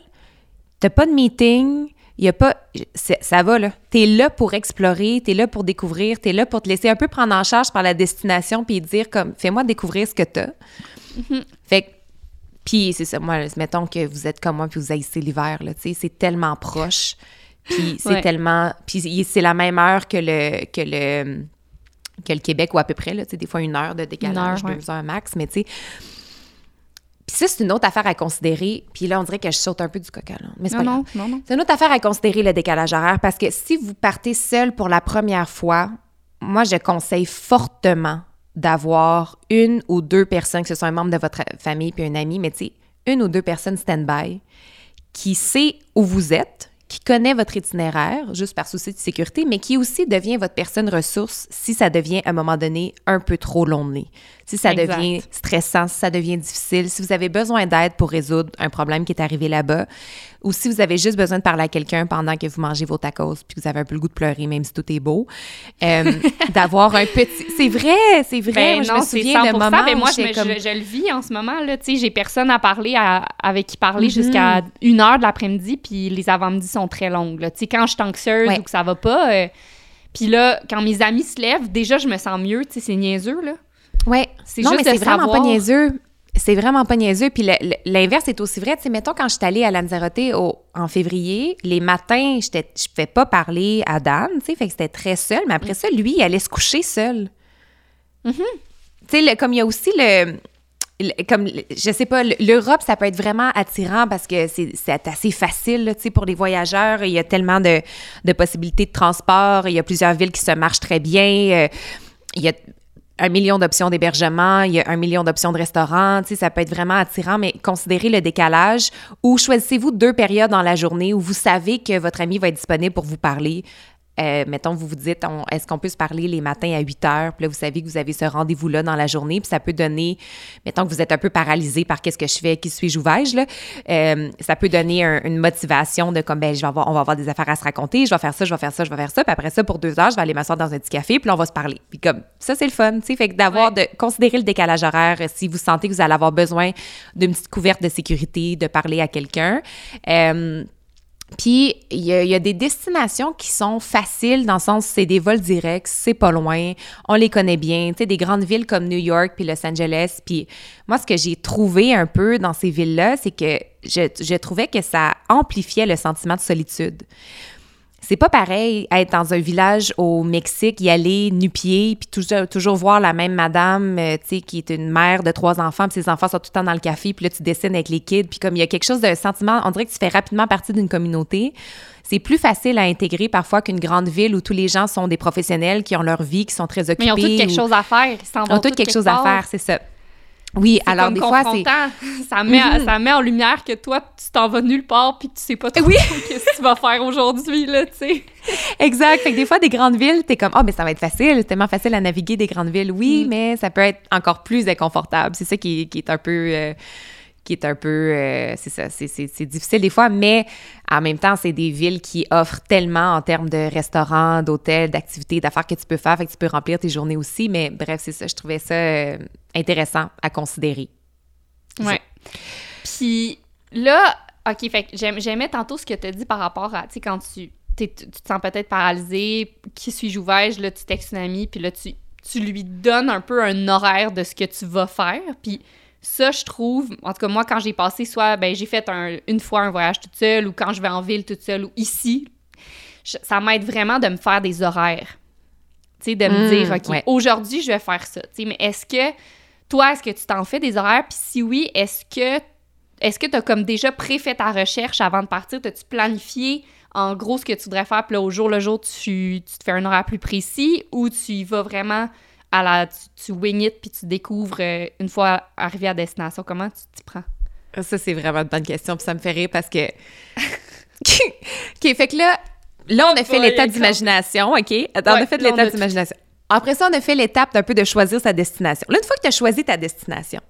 t'as pas de meeting, il y a pas... Ça va, là. T'es là pour explorer, t'es là pour découvrir, t'es là pour te laisser un peu prendre en charge par la destination, puis dire comme, fais-moi découvrir ce que t'as. Fait que puis c'est ça, moi, mettons que vous êtes comme moi puis vous haïssez l'hiver, là, tu sais, c'est tellement proche. Puis c'est Ouais. tellement... Puis c'est la même heure que le, que le, que le Québec ou à peu près, là, tu sais, des fois une heure de décalage, Une heure, ouais. deux heures max, mais tu sais... Puis ça, c'est une autre affaire à considérer. Puis là, on dirait que je saute un peu du coca, là. Mais c'est Non, pas grave. non, non, non. C'est une autre affaire à considérer, le décalage horaire, parce que si vous partez seul pour la première fois, moi, je conseille fortement d'avoir une ou deux personnes, que ce soit un membre de votre famille puis un ami, mais tu sais, une ou deux personnes stand-by qui sait où vous êtes, qui connaît votre itinéraire, juste par souci de sécurité, mais qui aussi devient votre personne ressource si ça devient à un moment donné un peu trop lonely, si ça Exact. devient stressant, si ça devient difficile, si vous avez besoin d'aide pour résoudre un problème qui est arrivé là-bas, ou si vous avez juste besoin de parler à quelqu'un pendant que vous mangez vos tacos puis que vous avez un peu le goût de pleurer, même si tout est beau, euh, [laughs] d'avoir un petit... C'est vrai, c'est vrai. Ben Moi, je non, me c'est souviens 100%. de moments ben moi, où je, me- comme... je- je le vis en ce moment. Là, Tu sais, j'ai personne à parler à- avec qui parler Mhm. jusqu'à une heure de l'après-midi, puis les avant-midi sont très longues. Tu sais, Quand je suis anxieuse Ouais. ou que ça va pas, euh, puis là, quand mes amis se lèvent, déjà, je me sens mieux. Tu sais, C'est niaiseux, là. Ouais. C'est juste mais c'est vraiment pas niaiseux. C'est vraiment pas niaiseux. Puis l'inverse est aussi vrai. Tu sais, mettons, quand je suis allée à Lanzarote au- en février, les matins, je ne pouvais pas parler à Dan, tu sais, fait que c'était très seul. Mais après ça, lui, il allait se coucher seul. Mm-hmm. Tu sais, le- comme il y a aussi le... Comme, je sais pas, le- l'Europe, ça peut être vraiment attirant parce que c'est assez facile, là, tu sais, pour les voyageurs. Il y a tellement de, de possibilités de transport. Il y a plusieurs villes qui se marchent très bien. Euh, il y a un million d'options d'hébergement, il y a un million d'options de restaurants, tu sais, ça peut être vraiment attirant, mais considérez le décalage ou choisissez-vous deux périodes dans la journée où vous savez que votre ami va être disponible pour vous parler. Euh, mettons, vous vous dites, on- est-ce qu'on peut se parler les matins à 8 heures? Puis là, vous savez que vous avez ce rendez-vous-là dans la journée, puis ça peut donner, mettons que vous êtes un peu paralysé par qu'est-ce que je fais, qui suis-je ou vais-je, là? Euh, ça peut donner un- une motivation de comme, ben, je vais avoir, on va avoir des affaires à se raconter, je vais faire ça, je vais faire ça, je vais faire ça, puis après ça, pour deux heures, je vais aller m'asseoir dans un petit café, puis là, on va se parler. Puis comme, ça, c'est le fun, tu sais, fait que d'avoir, de considérer le décalage horaire euh, si vous sentez que vous allez avoir besoin d'une petite couverte de sécurité, de parler à quelqu'un. Euh, puis, il y, a- des destinations qui sont faciles dans le sens c'est des vols directs, c'est pas loin, on les connaît bien. Tu des grandes villes comme New York puis Los Angeles. Puis, moi, ce que j'ai trouvé un peu dans ces villes-là, c'est que je, je trouvais que ça amplifiait le sentiment de solitude. C'est pas pareil être dans un village au Mexique, y aller nu-pied, puis toujours, toujours voir la même madame, euh, tu sais, qui est une mère de trois enfants, puis ses enfants sont tout le temps dans le café, puis là, tu dessines avec les kids, puis comme il y a quelque chose d'un sentiment, on dirait que tu fais rapidement partie d'une communauté. C'est plus facile à intégrer parfois qu'une grande ville où tous les gens sont des professionnels qui ont leur vie, qui sont très occupés. Mais ils ont tous quelque ou- chose à faire. Ils ont tous tous quelque chose à faire, c'est ça. Oui, alors des fois, c'est... [laughs] ça, met, Mhm. ça met en lumière que toi, tu t'en vas nulle part puis que tu sais pas trop Oui. [laughs] qu'est-ce que tu vas faire aujourd'hui, là, tu sais. Exact. Fait que des fois, des grandes villes, t'es comme, ah, mais ça va être facile, c'est tellement facile à naviguer des grandes villes. Oui, Mm. mais ça peut être encore plus inconfortable. C'est ça qui, qui est un peu. euh, qui est un peu. euh, c'est ça, c'est- difficile des fois, mais en même temps, c'est des villes qui offrent tellement en termes de restaurants, d'hôtels, d'activités, d'affaires que tu peux faire, fait que tu peux remplir tes journées aussi. Mais bref, c'est ça, je trouvais ça euh, intéressant à considérer. Ouais. Puis là, OK, fait j'aimais tantôt ce que tu as dit par rapport à, tu sais, quand tu, tu te sens peut-être paralysé, qui suis-je ou vais-je, là, tu textes une amie, puis là, tu, tu lui donnes un peu un horaire de ce que tu vas faire, puis ça, je trouve, en tout cas, moi, quand j'ai passé, soit, ben, j'ai fait un- une fois un voyage toute seule, ou quand je vais en ville toute seule, ou ici, je- ça m'aide vraiment de me faire des horaires. Tu sais, de me Mm, dire, OK, ouais. aujourd'hui, je vais faire ça. Tu sais, mais est-ce que, toi, est-ce que tu t'en fais des horaires? Puis si oui, est-ce que est-ce que tu as comme déjà préfait ta recherche avant de partir? T'as-tu planifié en gros ce que tu voudrais faire? Puis là, au jour le jour, tu, tu te fais un horaire plus précis ou tu y vas vraiment à la... Tu, tu wing it puis tu découvres euh, une fois arrivé à destination. Comment tu t'y prends? Ça, c'est vraiment une bonne question, puis ça me fait rire parce que. [laughs] OK, fait que là, là, on a fait encore. d'imagination, OK? Attends, on a fait a- d'imagination. après ça, on a fait l'étape d'un peu de choisir sa destination. Là, une fois que tu as choisi ta destination,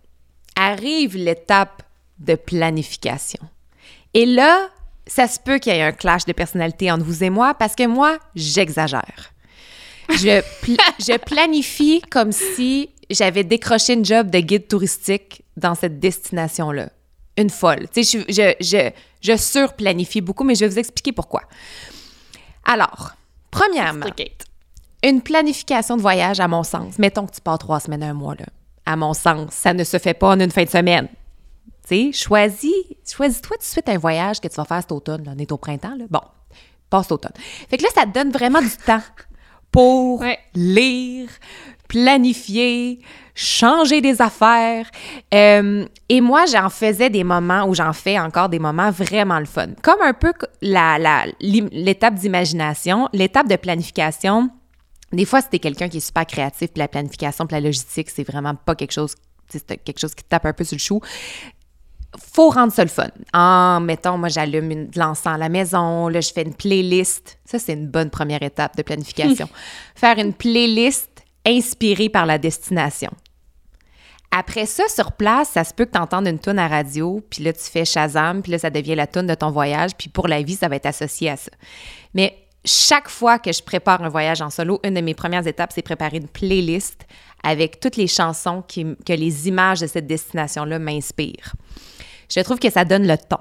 arrive l'étape de planification. Et là, ça se peut qu'il y ait un clash de personnalité entre vous et moi parce que moi, j'exagère. Je, je planifie comme si j'avais décroché une job de guide touristique dans cette destination-là. Une folle. Tu sais, je, je, je, je surplanifie beaucoup, mais je vais vous expliquer pourquoi. Alors, premièrement, une planification de voyage, à mon sens, mettons que tu pars trois semaines, un mois, là. À mon sens, ça ne se fait pas en une fin de semaine. Tu sais, choisis, choisis-toi tout de suite un voyage que tu vas faire cet automne. Là. On est au printemps, là. Bon, passe l'automne. Fait que là, ça te donne vraiment du temps pour lire, planifier, changer des affaires. Euh, et moi, j'en faisais des moments, ou j'en fais encore des moments vraiment le fun. Comme un peu l'étape d'imagination, l'étape de planification. Des fois, c'était quelqu'un qui est super créatif, puis la planification, puis la logistique, c'est vraiment pas quelque chose c'est quelque chose qui tape un peu sur le chou faut rendre ça le fun. En, mettons, moi, j'allume de l'encens à la maison, là, je fais une playlist. Ça, c'est une bonne première étape de planification. [laughs] Faire une playlist inspirée par la destination. Après ça, sur place, ça se peut que tu entendes une toune à radio, puis là, tu fais Shazam, puis là, ça devient la toune de ton voyage, puis pour la vie, ça va être associé à ça. Mais chaque fois que je prépare un voyage en solo, une de mes premières étapes, c'est préparer une playlist avec toutes les chansons qui, que les images de cette destination-là m'inspirent. Je trouve que ça donne le ton.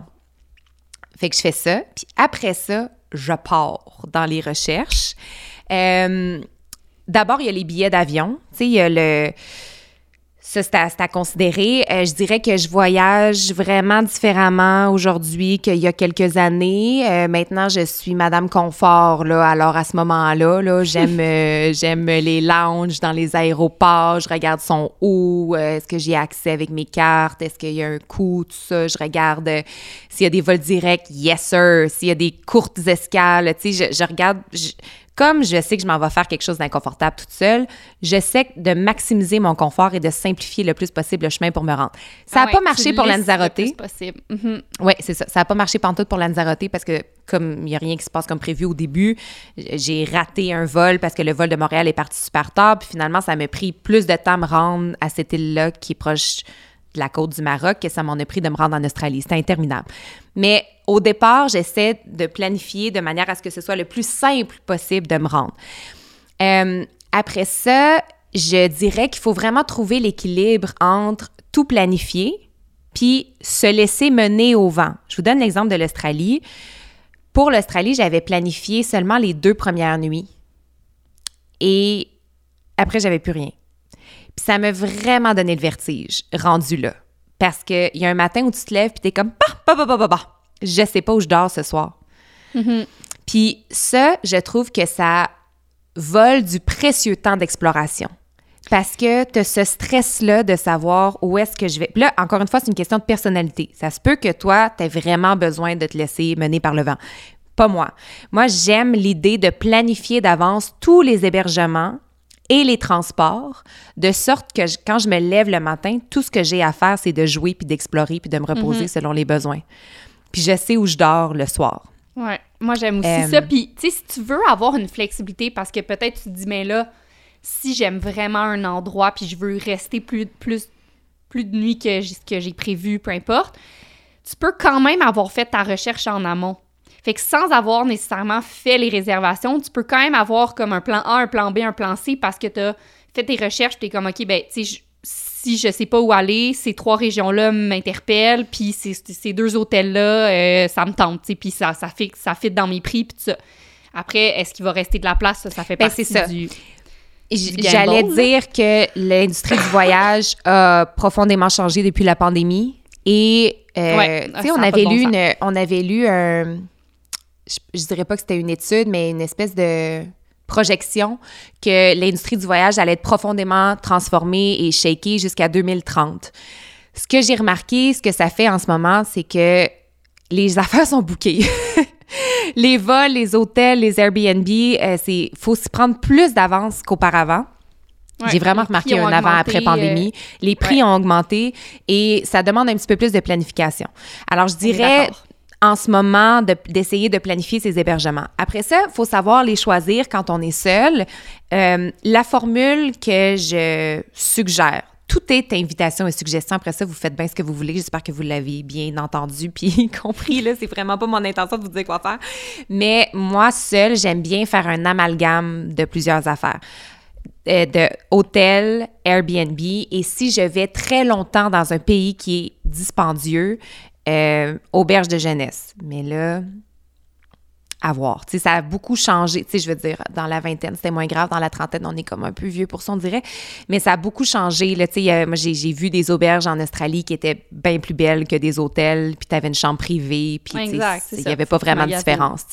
Fait que je fais ça. Puis après ça, je pars dans les recherches. Euh, d'abord, il y a les billets d'avion. Tu sais, il y a le ça, c'est à, considérer. Euh, je dirais que je voyage vraiment différemment aujourd'hui qu'il y a quelques années. Euh, maintenant, je suis Madame Confort, là. Alors, à ce moment-là, là, j'aime, [laughs] euh, j'aime les lounges dans les aéroports. Je regarde son où. est-ce que j'ai accès avec mes cartes? Est-ce qu'il y a un coût? Tout ça. Je regarde s'il y a des vols directs. Yes, sir. S'il y a des courtes escales. Tu sais, je, je regarde comme je sais que je m'en vais faire quelque chose d'inconfortable toute seule, j'essaie de maximiser mon confort et de simplifier le plus possible le chemin pour me rendre. Ça n'a ah pas marché pour Lanzarote. possible. Mhm. Oui, c'est ça. Ça n'a pas marché tout pour Lanzarote parce que comme il n'y a rien qui se passe comme prévu au début, j'ai raté un vol parce que le vol de Montréal est parti super tard. Puis finalement, ça m'a pris plus de temps à me rendre à cette île-là qui est proche de la côte du Maroc que ça m'en a pris de me rendre en Australie. C'était interminable. Mais au départ, j'essaie de planifier de manière à ce que ce soit le plus simple possible de me rendre. Euh, après ça, je dirais qu'il faut vraiment trouver l'équilibre entre tout planifier puis se laisser mener au vent. Je vous donne l'exemple de l'Australie. Pour l'Australie, j'avais planifié seulement les deux premières nuits. Et après, j'avais plus rien. Puis ça m'a vraiment donné le vertige, rendu là. Parce qu'il y a un matin où tu te lèves, puis t'es comme, bah, bah, bah, bah, bah, bah, je sais pas où je dors ce soir. Mm-hmm. Puis ça, je trouve que ça vole du précieux temps d'exploration. Parce que tu as ce stress-là de savoir où est-ce que je vais. Puis là, encore une fois, c'est une question de personnalité. Ça se peut que toi, tu aies vraiment besoin de te laisser mener par le vent. Pas moi. Moi, j'aime l'idée de planifier d'avance tous les hébergements et les transports, de sorte que quand je me lève le matin, tout ce que j'ai à faire, c'est de jouer, puis d'explorer, puis de me reposer mhm. selon les besoins. Puis je sais où je dors le soir. Ouais, moi j'aime aussi ça. Euh, puis, tu sais, si tu veux avoir une flexibilité, parce que peut-être tu te dis, mais là, si j'aime vraiment un endroit, puis je veux rester plus, plus, plus de nuit que, que j'ai prévu, peu importe, tu peux quand même avoir fait ta recherche en amont. Fait que sans avoir nécessairement fait les réservations, tu peux quand même avoir comme un plan A, un plan B, un plan C parce que tu as fait tes recherches, tu es comme, OK, ben, tu sais, si je sais pas où aller, ces trois régions-là m'interpellent, puis ces, deux hôtels-là, euh, ça me tente, puis ça, ça, fit, ça fit dans mes prix, puis ça. Après, est-ce qu'il va rester de la place? Ça, ça fait ben, partie ça. du... J'allais dire que l'industrie du voyage [laughs] a profondément changé depuis la pandémie. Et, euh, tu sais, on, avait lu on avait lu un je, dirais pas que c'était une étude, mais une espèce de projection que l'industrie du voyage allait être profondément transformée et shakée jusqu'à 2030. Ce que j'ai remarqué, ce que ça fait en ce moment, c'est que les [laughs] affaires sont bouquées. [laughs] les vols, les hôtels, les Airbnb, euh, c'est faut s'y prendre plus d'avance qu'auparavant. J'ai vraiment remarqué un avant-après pandémie. Euh, les prix ont augmenté et ça demande un petit peu plus de planification. Alors, je dirais, en ce moment d'essayer de, planifier ses hébergements. Après ça, il faut savoir les choisir quand on est seul. Euh, la formule que je suggère, tout est invitation et suggestion. Après ça, vous faites bien ce que vous voulez. J'espère que vous l'avez bien entendu puis [laughs] compris. Là, c'est vraiment pas mon intention de vous dire quoi faire. Mais moi, seule, j'aime bien faire un amalgame de plusieurs affaires. Euh, de hôtel, Airbnb. Et si je vais très longtemps dans un pays qui est dispendieux, euh, auberge de jeunesse. Mais là, à voir. Tu sais, ça a beaucoup changé. Je veux dire, dans la vingtaine, c'était moins grave. Dans la trentaine, on est comme un peu vieux pour ça, on dirait. Mais ça a beaucoup changé. Là, sais, moi, j'ai vu des auberges en Australie qui étaient bien plus belles que des hôtels. Puis tu avais une chambre privée. Puis, il n'y avait pas vraiment de différence.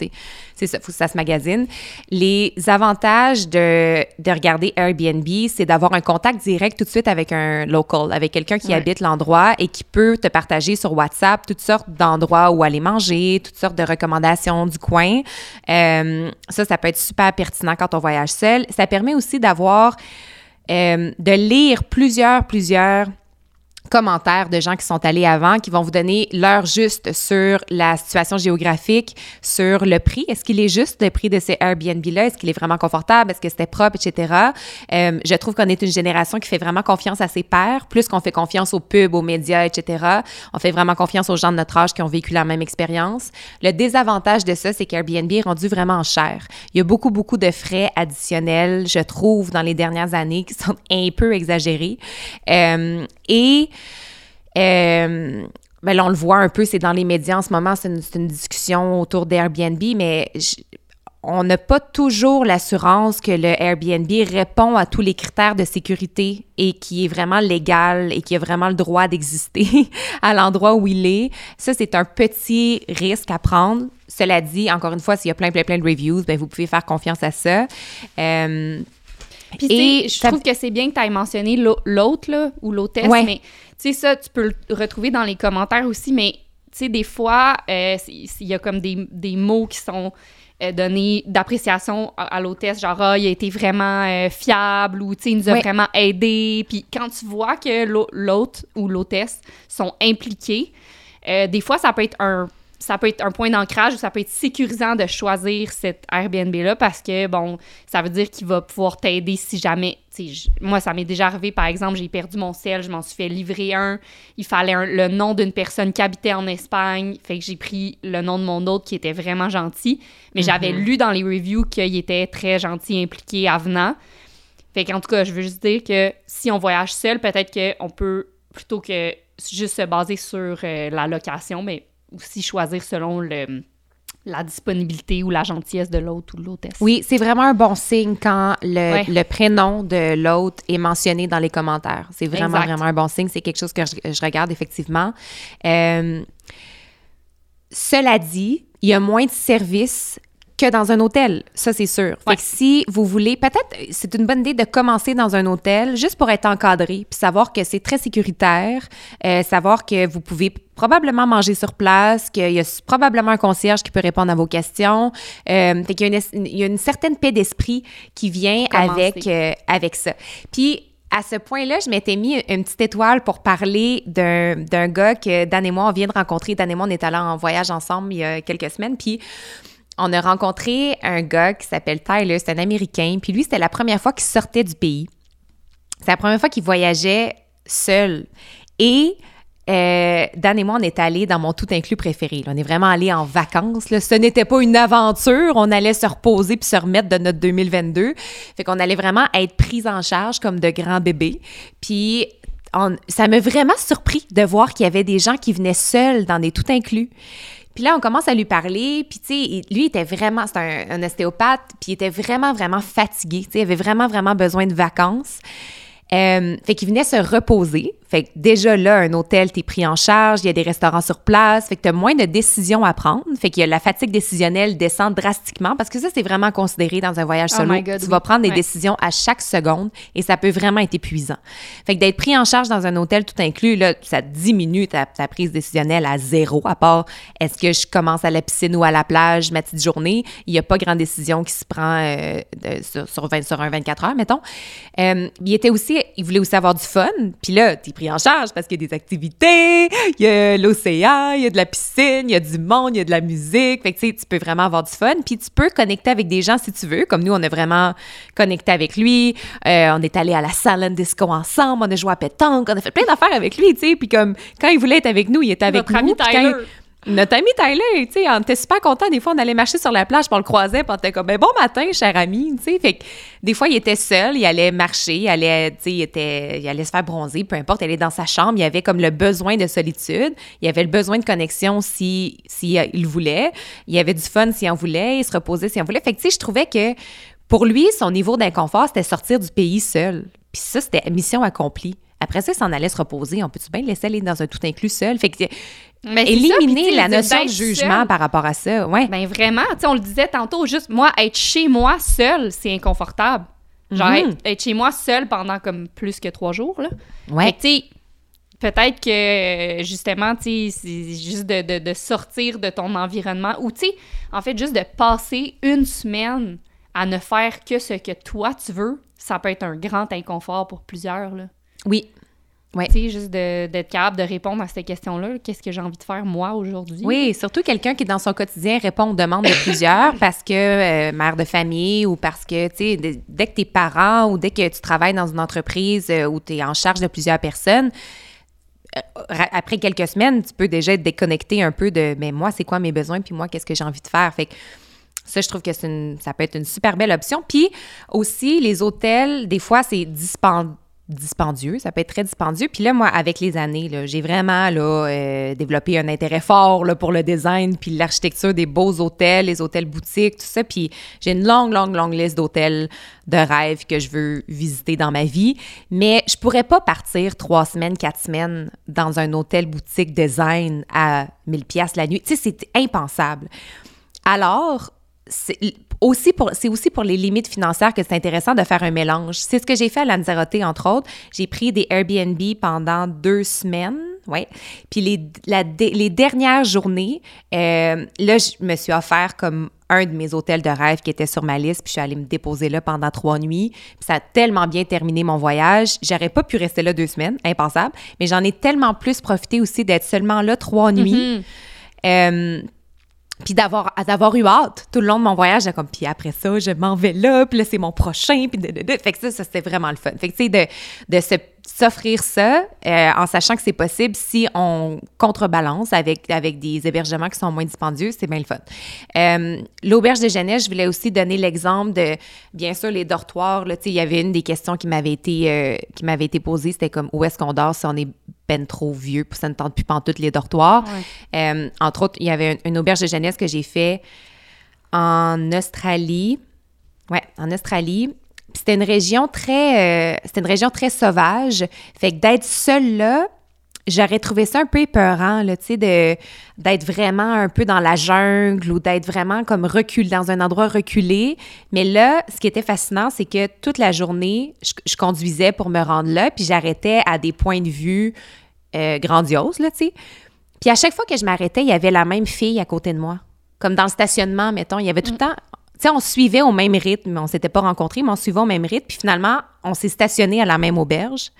C'est ça, faut que ça se magasine. Les avantages de, de regarder Airbnb, c'est d'avoir un contact direct tout de suite avec un local, avec quelqu'un qui habite l'endroit et qui peut te partager sur WhatsApp toutes sortes d'endroits où aller manger, toutes sortes de recommandations du coin. Euh, ça, ça peut être super pertinent quand on voyage seul. Ça permet aussi d'avoir, euh, de lire plusieurs, plusieurs commentaires de gens qui sont allés avant, qui vont vous donner l'heure juste sur la situation géographique, sur le prix. Est-ce qu'il est juste le prix de ces Airbnb-là? Est-ce qu'il est vraiment confortable? Est-ce que c'était propre, etc.? Euh, je trouve qu'on est une génération qui fait vraiment confiance à ses pairs, plus qu'on fait confiance aux pubs, aux médias, etc. On fait vraiment confiance aux gens de notre âge qui ont vécu la même expérience. Le désavantage de ça, c'est qu'Airbnb est rendu vraiment cher. Il y a beaucoup, beaucoup de frais additionnels, je trouve, dans les dernières années qui sont un peu exagérés. Euh, et euh, ben là, on le voit un peu, c'est dans les médias en ce moment, c'est une, discussion autour d'Airbnb, mais on n'a pas toujours l'assurance que le Airbnb répond à tous les critères de sécurité et qui est vraiment légal et qui a vraiment le droit d'exister [laughs] à l'endroit où il est. Ça, c'est un petit risque à prendre. Cela dit, encore une fois, s'il y a plein, plein, plein de reviews, ben vous pouvez faire confiance à ça. Euh, et je trouve que c'est bien que tu aies mentionné l'autre, là, ou l'hôtesse, mais sais, ça, tu peux le retrouver dans les commentaires aussi, mais tu sais, des fois, euh, il y a comme des, des mots qui sont euh, donnés d'appréciation à, l'hôtesse, genre, ah, il a été vraiment euh, fiable ou, tu sais, il nous a vraiment aidé. Puis quand tu vois que l'hôte ou l'hôtesse sont impliqués, des fois, ça peut être un ça peut être un point d'ancrage ou ça peut être sécurisant de choisir cet Airbnb-là parce que, bon, ça veut dire qu'il va pouvoir t'aider si jamais. Moi, ça m'est déjà arrivé, par exemple, j'ai perdu mon sel, je m'en suis fait livrer un. Il fallait le nom d'une personne qui habitait en Espagne. Fait que j'ai pris le nom de mon autre qui était vraiment gentil. Mais j'avais mm-hmm. lu dans les reviews qu'il était très gentil, impliqué, avenant. Fait qu'en tout cas, je veux juste dire que si on voyage seul, peut-être qu'on peut, plutôt que juste se baser sur euh, la location, mais aussi choisir selon le, la disponibilité ou la gentillesse de l'autre ou de l'hôtesse. Oui, c'est vraiment un bon signe quand le, le prénom de l'hôte est mentionné dans les commentaires. C'est vraiment, vraiment un bon signe. C'est quelque chose que je, regarde effectivement. Euh, cela dit, il y a moins de services que dans un hôtel, ça c'est sûr. Fait que si vous voulez, peut-être c'est une bonne idée de commencer dans un hôtel juste pour être encadré, puis savoir que c'est très sécuritaire, euh, savoir que vous pouvez probablement manger sur place, qu'il y a probablement un concierge qui peut répondre à vos questions. Euh, fait qu'il y, a une, il y a une certaine paix d'esprit qui vient avec, euh, avec ça. Puis à ce point-là, je m'étais mis une petite étoile pour parler d'un gars que Dan et moi, on vient de rencontrer. Dan et moi, on est allés en voyage ensemble il y a quelques semaines. Puis on a rencontré un gars qui s'appelle Tyler, c'est un Américain, puis lui, c'était la première fois qu'il sortait du pays. C'est la première fois qu'il voyageait seul. Et euh, Dan et moi, on est allés dans mon tout inclus préféré. On est vraiment allés en vacances. Ce n'était pas une aventure. On allait se reposer puis se remettre de notre 2022. Fait qu'on allait vraiment être pris en charge comme de grands bébés. Puis ça m'a vraiment surpris de voir qu'il y avait des gens qui venaient seuls dans des tout inclus. Puis là, on commence à lui parler, puis tu sais, lui, il était vraiment, c'est un, un, ostéopathe, puis il était vraiment, vraiment fatigué, tu sais, il avait vraiment, vraiment besoin de vacances. Euh, fait qu'il venait se reposer. Fait que déjà là, un hôtel, t'es pris en charge, il y a des restaurants sur place, fait que t'as moins de décisions à prendre. Fait qu'il y a la fatigue décisionnelle descend drastiquement parce que ça, c'est vraiment considéré dans un voyage oh solo. tu vas prendre des décisions à chaque seconde et ça peut vraiment être épuisant. Fait que d'être pris en charge dans un hôtel tout inclus, là, ça diminue ta, prise décisionnelle à zéro, à part est-ce que je commence à la piscine ou à la plage ma petite journée. Il n'y a pas grande décision qui se prend euh, sur, sur, 20, sur un 24 heures, mettons. Euh, il était aussi, il voulait aussi avoir du fun. Puis là, t'es pris pris en charge parce qu'il y a des activités, il y a l'océan, il y a de la piscine, il y a du monde, il y a de la musique. Fait que tu sais, tu peux vraiment avoir du fun. Puis tu peux connecter avec des gens si tu veux. Comme nous, on a vraiment connecté avec lui. Euh, on est allé à la salon disco ensemble, on a joué à pétanque, on a fait plein d'affaires avec lui, tu sais. Puis comme quand il voulait être avec nous, il était avec Notre nous. ami Puis Tyler. Notre ami Tyler, tu sais, on était super contents. Des fois, on allait marcher sur la plage, puis on le croisait, puis on était comme, ben, bon matin, cher ami, tu sais. Des fois, il était seul, il allait marcher, il allait, tu sais, il, était, il allait se faire bronzer, peu importe, il allait dans sa chambre. Il avait comme le besoin de solitude, il avait le besoin de connexion si, si euh, il voulait, il avait du fun si on voulait, il se reposait si on voulait. Fait que, tu sais, je trouvais que pour lui, son niveau d'inconfort, c'était sortir du pays seul. Puis ça, c'était mission accomplie. Après ça, il s'en allait se reposer. On peut-tu bien le laisser aller dans un tout inclus seul? Mais ça, éliminer sais, la notion de jugement seul. par rapport à ça. Ouais. Ben vraiment, tu sais, on le disait tantôt, juste moi, être chez moi seule, c'est inconfortable. Genre, Mhm. être, être chez moi seule pendant comme plus que trois jours, là. ouais. Tu sais, peut-être que, justement, tu sais, juste de, de- de sortir de ton environnement ou, tu sais, en fait, juste de passer une semaine à ne faire que ce que toi, tu veux, ça peut être un grand inconfort pour plusieurs, là. Oui. Ouais. Tu sais, juste d'être capable de répondre à cette question-là. Qu'est-ce que j'ai envie de faire, moi, aujourd'hui? Oui, surtout quelqu'un qui, dans son quotidien, répond aux demandes de plusieurs [coughs] parce que euh, mère de famille ou parce que, tu sais, dès- que t'es parent ou dès que tu travailles dans une entreprise euh, où tu es en charge de plusieurs personnes, euh, après quelques semaines, tu peux déjà être déconnecté un peu de, mais moi, c'est quoi mes besoins, puis moi, qu'est-ce que j'ai envie de faire? Fait que ça, je trouve que une, ça peut être une super belle option. Puis aussi, les hôtels, des fois, c'est dispendieux dispendieux, ça peut être très dispendieux. Puis là, moi, avec les années, j'ai vraiment euh, développé un intérêt fort pour le design, puis l'architecture des beaux hôtels, les hôtels boutiques, tout ça. Puis j'ai une longue, longue, longue liste d'hôtels de rêve que je veux visiter dans ma vie. Mais je pourrais pas partir trois semaines, quatre semaines dans un hôtel boutique design à 1000 pièces la nuit. Tu sais, c'est impensable. Alors, c'est aussi pour c'est aussi pour les limites financières que c'est intéressant de faire un mélange. C'est ce que j'ai fait à Lanzarote entre autres. J'ai pris des Airbnb pendant deux semaines, ouais. Puis les la- les dernières journées, euh, là je me suis offert comme un de mes hôtels de rêve qui était sur ma liste, puis je suis allée me déposer là pendant trois nuits. Puis ça a tellement bien terminé mon voyage. J'aurais pas pu rester là deux semaines, impensable. Mais j'en ai tellement plus profité aussi d'être seulement là trois nuits. Mhm. Euh, puis d'avoir d'avoir eu hâte tout le long de mon voyage, comme puis après ça, je m'en vais là, puis là c'est mon prochain, puis de, de, de. fait que ça, ça c'était vraiment le fun. Fait que tu sais de de se s'offrir ça euh, en sachant que c'est possible si on contrebalance avec avec des hébergements qui sont moins dispendieux, c'est bien le fun. Euh, L'auberge de jeunesse, je voulais aussi donner l'exemple de bien sûr les dortoirs. Là, tu sais, il y avait une des questions qui m'avait été euh, qui m'avait été posée, c'était comme où est-ce qu'on dort si on est ben trop vieux, puis ça ne tente plus pantoute les dortoirs? Entre autres, il y avait une, une auberge de jeunesse que j'ai fait en Australie. Ouais, en Australie. Puis C'était une région très, euh, c'était une région très sauvage. Fait que d'être seule là, j'aurais trouvé ça un peu épeurant, là, tu sais, de, d'être vraiment un peu dans la jungle ou d'être vraiment comme recul dans un endroit reculé. Mais là, ce qui était fascinant, c'est que toute la journée, je, je conduisais pour me rendre là, puis j'arrêtais à des points de vue euh, grandioses, là, tu sais. Puis à chaque fois que je m'arrêtais, il y avait la même fille à côté de moi. Comme dans le stationnement, mettons, il y avait tout le temps... On suivait au même rythme. On s'était pas rencontrés, mais on suivait au même rythme. Puis finalement, on s'est stationné à la même auberge.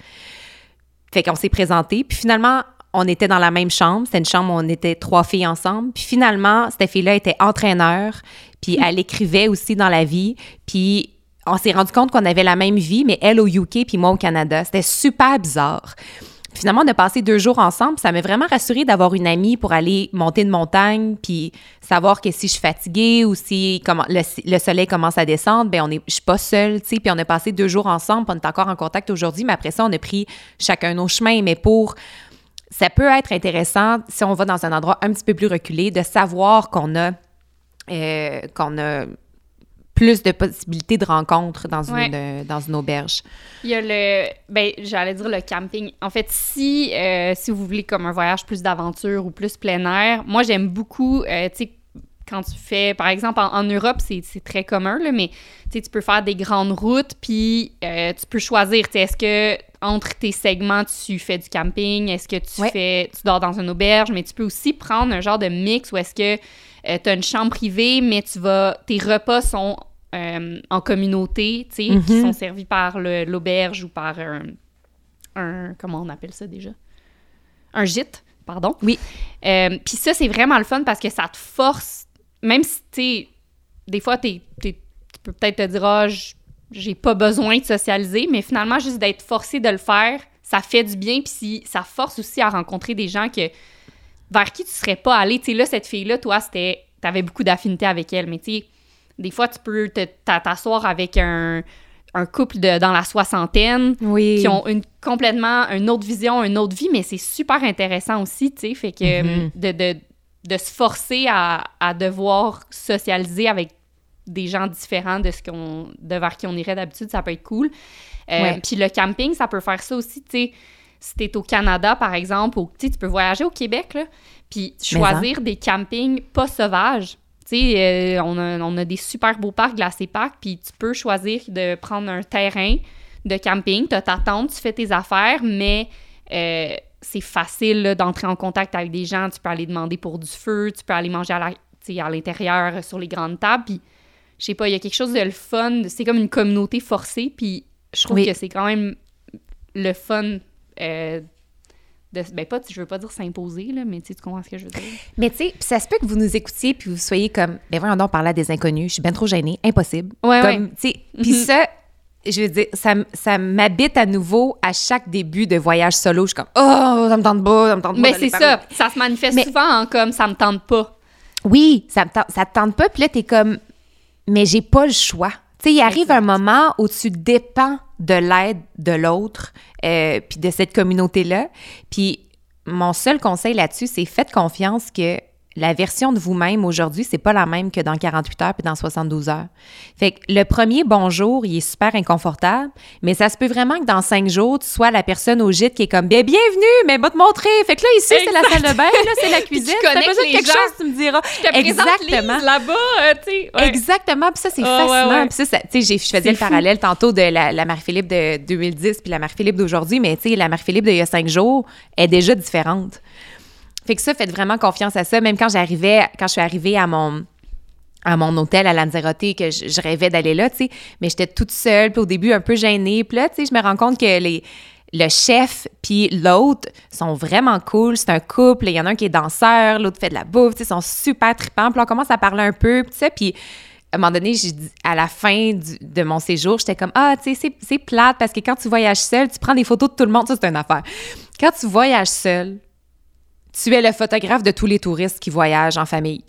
Fait qu'on s'est présenté. Puis finalement, on était dans la même chambre. C'était une chambre où on était trois filles ensemble. Puis finalement, cette fille-là était entraîneur. Puis elle écrivait aussi dans la vie. Puis on s'est rendu compte qu'on avait la même vie, mais elle au UK puis moi au Canada. C'était super bizarre. Finalement, on a passé deux jours ensemble. Ça m'a vraiment rassurée d'avoir une amie pour aller monter une montagne, puis savoir que si je suis fatiguée ou si comment, le, le soleil commence à descendre, ben on est, je suis pas seule, tu sais. Puis on a passé deux jours ensemble, on est encore en contact aujourd'hui. Mais après ça, on a pris chacun nos chemins. Mais pour ça peut être intéressant si on va dans un endroit un petit peu plus reculé de savoir qu'on a euh, qu'on a plus de possibilités de rencontres dans une, Ouais. euh, dans une auberge. Il y a le. Ben, j'allais dire le camping. En fait, si, euh, si vous voulez comme un voyage plus d'aventure ou plus plein air, moi, j'aime beaucoup, euh, tu sais, quand tu fais, par exemple, en, en Europe, c'est très commun, là, mais tu peux faire des grandes routes, puis euh, tu peux choisir, tu sais, est-ce que entre tes segments, tu fais du camping, est-ce que tu Ouais. fais, tu dors dans une auberge, mais tu peux aussi prendre un genre de mix où est-ce que tu as une chambre privée, mais tu vas, tes repas sont euh, en communauté, tu sais, qui Mhm. sont servis par l'auberge ou par un, un comment on appelle ça déjà? Un gîte, pardon. Oui. Euh, Puis ça, c'est vraiment le fun parce que ça te force, même si, tu sais, des fois, t'es- t'es- tu peux peut-être te dire, ah, j'ai pas besoin de socialiser, mais finalement, juste d'être forcé de le faire, ça fait du bien. Puis si- ça force aussi à rencontrer des gens que vers qui tu serais pas allé. Tu sais, là, cette fille-là, toi, c'était. T'avais beaucoup d'affinité avec elle, mais tu sais, des fois, tu peux t'asseoir avec un, un couple de, dans la soixantaine Oui. qui ont une complètement une autre vision, une autre vie, mais c'est super intéressant aussi, tu sais, fait que Mhm. de, de, de se forcer à, à devoir socialiser avec des gens différents de ce qu'on de vers qui on irait d'habitude, ça peut être cool. Euh. Puis le camping, ça peut faire ça aussi, tu sais. Si t'es au Canada, par exemple, ou tu tu peux voyager au Québec, là, puis choisir des campings pas sauvages. Tu sais, euh, on, a, on a des super beaux parcs, glacés parcs, puis tu peux choisir de prendre un terrain de camping, t'as ta tente, tu fais tes affaires, mais euh, c'est facile d'entrer en contact avec des gens. Tu peux aller demander pour du feu, tu peux aller manger à tu l'intérieur euh, sur les grandes tables, puis je sais pas, il y a quelque chose de le fun. C'est comme une communauté forcée, puis je trouve Oui. que c'est quand même le fun euh, de... Ben pas, je veux pas dire s'imposer, là, mais tu comprends ce que je veux dire. Mais tu sais, ça se peut que vous nous écoutiez puis vous soyez comme, ben voyons donc parler à des inconnus, je suis bien trop gênée, impossible. Ouais, comme, tu sais, puis Mhm. ça, je veux dire, ça, ça m'habite à nouveau à chaque début de voyage solo. Je suis comme, oh, ça me tente pas, ça me tente pas. Mais c'est ça, ça se manifeste Mais- souvent en comme ça me tente pas. Oui, ça, me tente- ça te tente pas, puis là, t'es comme, mais j'ai pas le choix. Tu sais, il arrive un moment où tu dépends de l'aide de l'autre, euh, puis de cette communauté-là. Puis mon seul conseil là-dessus, c'est faites confiance que la version de vous-même aujourd'hui, c'est pas la même que dans 48 heures puis dans 72 heures. Fait que le premier bonjour, il est super inconfortable, mais ça se peut vraiment que dans cinq jours, tu sois la personne au gîte qui est comme, bien, bienvenue, mais va te montrer. Fait que là, ici, c'est la salle de bain, là, c'est la [laughs] cuisine. Si t'as connectes besoin de quelque gens. chose, tu me diras. Je te présente Exactement. Là-bas, euh, tu sais. ouais. Exactement. Puis ça, c'est fascinant. ouais. Puis ça, ça- tu sais, je faisais le fou. parallèle tantôt de la, la Marie-Philippe de 2010 puis la Marie-Philippe d'aujourd'hui, mais tu sais, la Marie-Philippe d'il y a cinq jours est déjà différente. Fait que ça, faites vraiment confiance à ça. Même quand j'arrivais, quand je suis arrivée à mon à mon hôtel à Lanzarote, que je, rêvais d'aller là, tu sais, mais j'étais toute seule, puis au début un peu gênée. Puis là, tu sais, je me rends compte que les le chef puis l'autre sont vraiment cool. C'est un couple. Il y en a un qui est danseur, l'autre fait de la bouffe. tu sais, Ils sont super tripants. Puis on commence à parler un peu. Puis ça, puis à un moment donné, à la fin de mon séjour, j'étais comme Ah, tu sais, c'est- c'est plate parce que quand tu voyages seul, tu prends des photos de tout le monde. Ça, c'est une affaire. Quand tu voyages seul, tu es le photographe de tous les touristes qui voyagent en famille.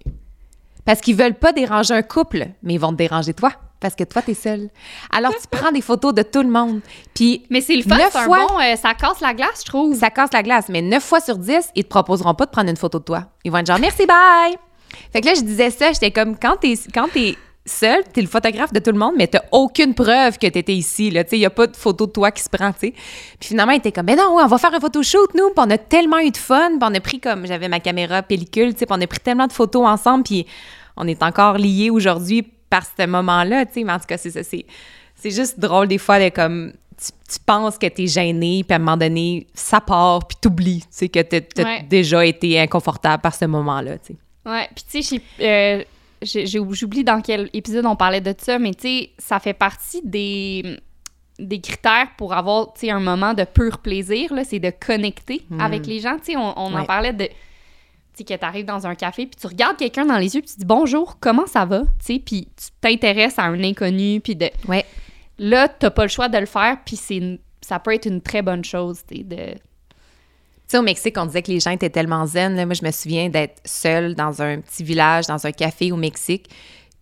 Parce qu'ils veulent pas déranger un couple, mais ils vont te déranger toi. Parce que toi, t'es seul. Alors, tu prends des photos de tout le monde. Puis, Mais c'est le fun, Neuf c'est fois- bon... euh, ça casse la glace, je trouve. ça casse la glace. Mais 9 fois sur 10, ils te proposeront pas de prendre une photo de toi. Ils vont être genre, merci, bye! Fait que là, je disais ça, j'étais comme, quand t'es, quand t'es seul, t'es le photographe de tout le monde, mais t'as aucune preuve que t'étais ici, là. Tu sais, y a pas de photo de toi qui se prend, tu sais. Puis finalement, il était comme, mais non, ouais, on va faire un photoshoot, nous. Puis on a tellement eu de fun. Puis on a pris comme, j'avais ma caméra pellicule, tu puis on a pris tellement de photos ensemble. Puis on est encore liés aujourd'hui par ce moment-là, tu. Mais en tout cas, c'est ça, c'est, c'est juste drôle des fois de comme, tu, tu penses que t'es gêné, puis à un moment donné, ça part, puis t'oublies, tu sais, que Ouais. déjà été inconfortable par ce moment-là, tu sais. Ouais, puis tu sais, euh, j'oublie dans quel épisode on parlait de ça, mais tu sais, ça fait partie des, des critères pour avoir, tu un moment de pur plaisir, c'est de connecter avec les gens. Tu sais, on, on en parlait de, tu sais, que t'arrives dans un café, puis tu regardes quelqu'un dans les yeux, puis tu dis « Bonjour, comment ça va? » Tu sais, puis tu t'intéresses à un inconnu, puis de... Ouais. Là, t'as pas le choix de le faire, puis ça peut être une très bonne chose, tu sais, de... Tu sais, au Mexique, on disait que les gens étaient tellement zen. Là. Moi, je me souviens d'être seule dans un petit village, dans un café au Mexique.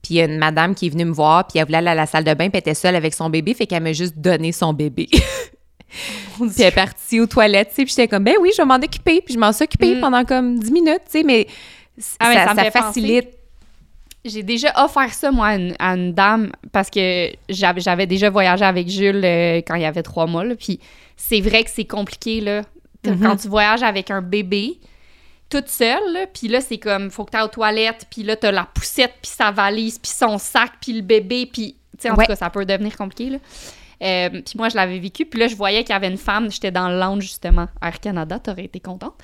Puis il y a une madame qui est venue me voir, puis elle voulait aller à la salle de bain, puis elle était seule avec son bébé, fait qu'elle m'a juste donné son bébé. [laughs] puis elle est partie aux toilettes, tu sais, puis j'étais comme, ben oui, je vais m'en occuper, puis je m'en suis occupée Mm. pendant comme 10 minutes, tu sais, mais, Ah, mais ça, ça me ça fait facilite. J'ai déjà offert ça, moi, à une, à une dame, parce que j'avais j'avais déjà voyagé avec Jules euh, quand il y avait trois mois. là, Puis c'est vrai que c'est compliqué, là. Quand tu voyages avec un bébé, toute seule, puis là, c'est comme, faut que tu aux toilettes, puis là, t'as la poussette, puis sa valise, puis son sac, puis le bébé, puis, tu sais, en Ouais. tout cas, ça peut devenir compliqué, là. Euh, puis moi, je l'avais vécu. Puis là, je voyais qu'il y avait une femme, j'étais dans le lounge, justement, Air Canada, t'aurais été contente.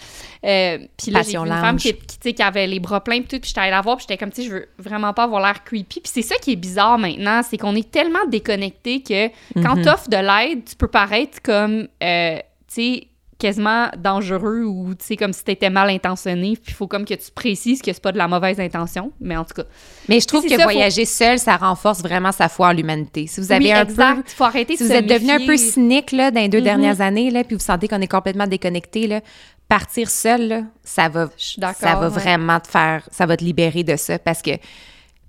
Euh, puis là, j'ai une femme qui, qui, tu qui avait les bras pleins, puis tout, puis j'étais allée la voir, puis j'étais comme, tu sais, je veux vraiment pas avoir l'air creepy. Puis c'est ça qui est bizarre maintenant, c'est qu'on est tellement déconnecté que quand Mhm. t'offres de l'aide, tu peux paraître comme... euh, sais, quasiment dangereux ou, tu sais, comme si t'étais mal intentionné. Puis il faut comme que tu précises que c'est pas de la mauvaise intention. Mais en tout cas. Mais je trouve que ça, faut- voyager seul, ça renforce vraiment sa foi en l'humanité. Si vous avez oui, un exact. peu... faut arrêter Si de vous êtes devenu un peu cynique là, dans les deux Mhm. dernières années, là, puis vous sentez qu'on est complètement déconnecté, là, partir seul, là, ça va, ça va ouais. vraiment te faire, ça va te libérer de ça parce que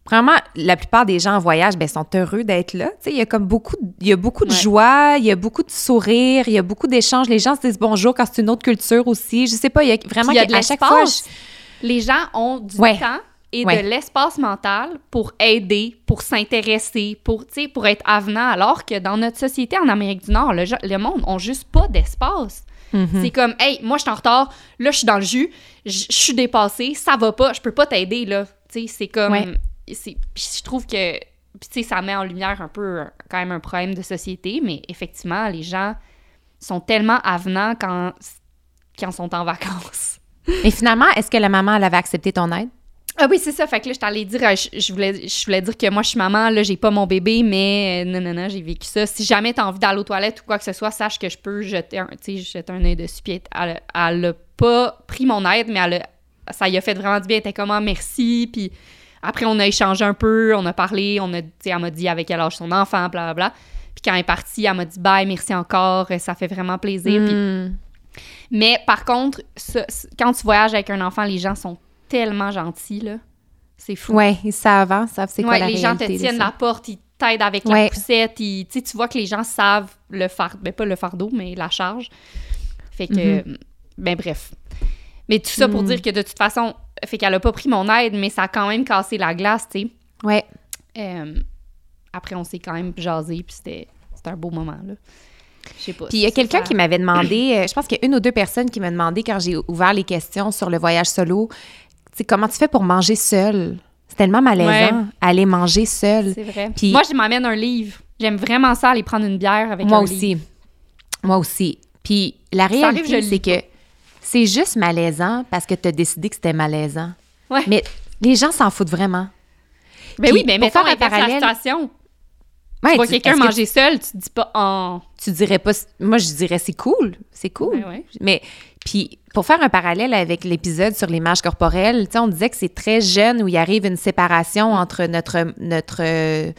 Vraiment, la plupart des gens en voyage ben, sont heureux d'être là. Il y a comme beaucoup, il y a beaucoup de Ouais. joie, il y a beaucoup de sourires, il y a beaucoup d'échanges. Les gens se disent bonjour quand c'est une autre culture aussi. Je sais pas, il y a vraiment Puis il y a de à chaque fois. Les gens ont du Ouais. temps et Ouais. de l'espace mental pour aider, pour s'intéresser, pour, pour être avenant, alors que dans notre société en Amérique du Nord, le, le monde n'a juste pas d'espace. Mhm. C'est comme, hey, moi, je suis en retard, là, je suis dans le jus, je suis dépassée, ça va pas, je peux pas t'aider, là. C'est comme. Ouais. C'est- je trouve que. Tu sais, ça met en lumière un peu, quand même, un problème de société, mais effectivement, les gens sont tellement avenants quand, quand ils sont en vacances. [laughs] Mais finalement, est-ce que la maman, elle avait accepté ton aide? Ah oui, c'est ça. Fait que là, je t'allais dire, euh, je, je voulais, je voulais dire que moi, je suis maman, là, j'ai pas mon bébé, mais euh, non, non, non, j'ai vécu ça. Si jamais t'as envie d'aller aux toilettes ou quoi que ce soit, sache que je peux jeter un, jeter un œil dessus. Puis elle, elle a pas pris mon aide, mais elle a- ça y a fait vraiment du bien. Elle était comme, Ah, merci. Puis après, on a échangé un peu, on a parlé, on a, tu sais, elle m'a dit avec quel âge son enfant, blablabla. Puis quand elle est partie, elle m'a dit bye, merci encore, ça fait vraiment plaisir. Puis Hmm. mais par contre, quand tu voyages avec un enfant, les gens sont tellement gentils, là. C'est fou. Ouais, ils savent, hein, savent c'est quoi Ouais, la les gens te tiennent la porte, ils t'aident avec Ouais. la poussette, ils- tu vois que les gens savent le fardeau, ben pas le fardeau, mais la charge. Fait que, ben bref. Mais tout ça pour Mhm. dire que de toute façon, fait qu'elle a pas pris mon aide, mais ça a quand même cassé la glace, tu sais. Ouais. Euh, après, on s'est quand même jasé, puis c'était c'était un beau moment, là. Je sais pas. Puis il y a quelqu'un qui m'avait demandé, euh, je pense qu'il y a une ou deux personnes qui m'ont demandé quand j'ai ouvert les questions sur le voyage solo, tu comment tu fais pour manger seul? C'est tellement malaisant, Ouais. aller manger seul. C'est vrai. Puis- Moi, je m'amène un livre. J'aime vraiment ça, aller prendre une bière avec Moi un aussi. livre. Moi aussi. Puis la réalité, je c'est que c'est juste malaisant parce que tu as décidé que c'était malaisant. Ouais. Mais les gens s'en foutent vraiment. Ben Puis, oui, mais pour mettons faire un la parallèle- situation. Ouais, tu vois quelqu'un manger seul, tu te dis pas « Oh! Tu, dirais pas... Moi, je dirais c'est cool. C'est cool. Ouais, ouais. Mais puis pour faire un parallèle avec l'épisode sur l'image corporelle, tu sais, on disait que c'est très jeune où il arrive une séparation entre notre notre euh,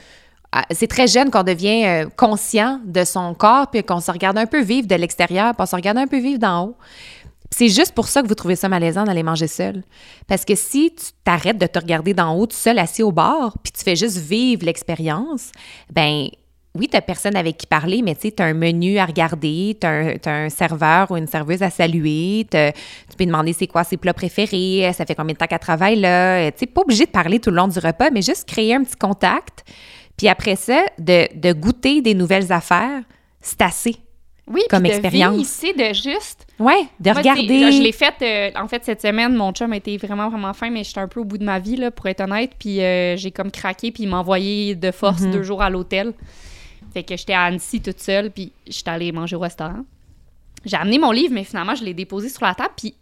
ah, c'est très jeune qu'on devient euh, conscient de son corps puis qu'on se regarde un peu vivre de l'extérieur, puis on se regarde un peu vivre d'en haut. C'est juste pour ça que vous trouvez ça malaisant d'aller manger seul. Parce que si tu t'arrêtes de te regarder d'en haut, tout seul assis au bar, puis tu fais juste vivre l'expérience, ben oui, tu personne avec qui parler, mais tu sais, tu as un menu à regarder, tu as, un serveur ou une serveuse à saluer, tu peux demander c'est quoi ses plats préférés, ça fait combien de temps qu'elle travaille là. Tu sais, pas obligé de parler tout le long du repas, mais juste créer un petit contact. Puis après ça, de, de goûter des nouvelles affaires, c'est assez. Oui, Comme expérience. tu sais, de juste... Ouais, de Moi, regarder. Je l'ai fait, euh, en fait, cette semaine, mon chum était vraiment, vraiment fin, mais j'étais un peu au bout de ma vie, là, pour être honnête, puis euh, j'ai comme craqué, puis il m'a envoyé de force Mhm. deux jours à l'hôtel. Fait que j'étais à Annecy toute seule, puis j'étais allée manger au restaurant. J'ai amené mon livre, mais finalement, je l'ai déposé sur la table, puis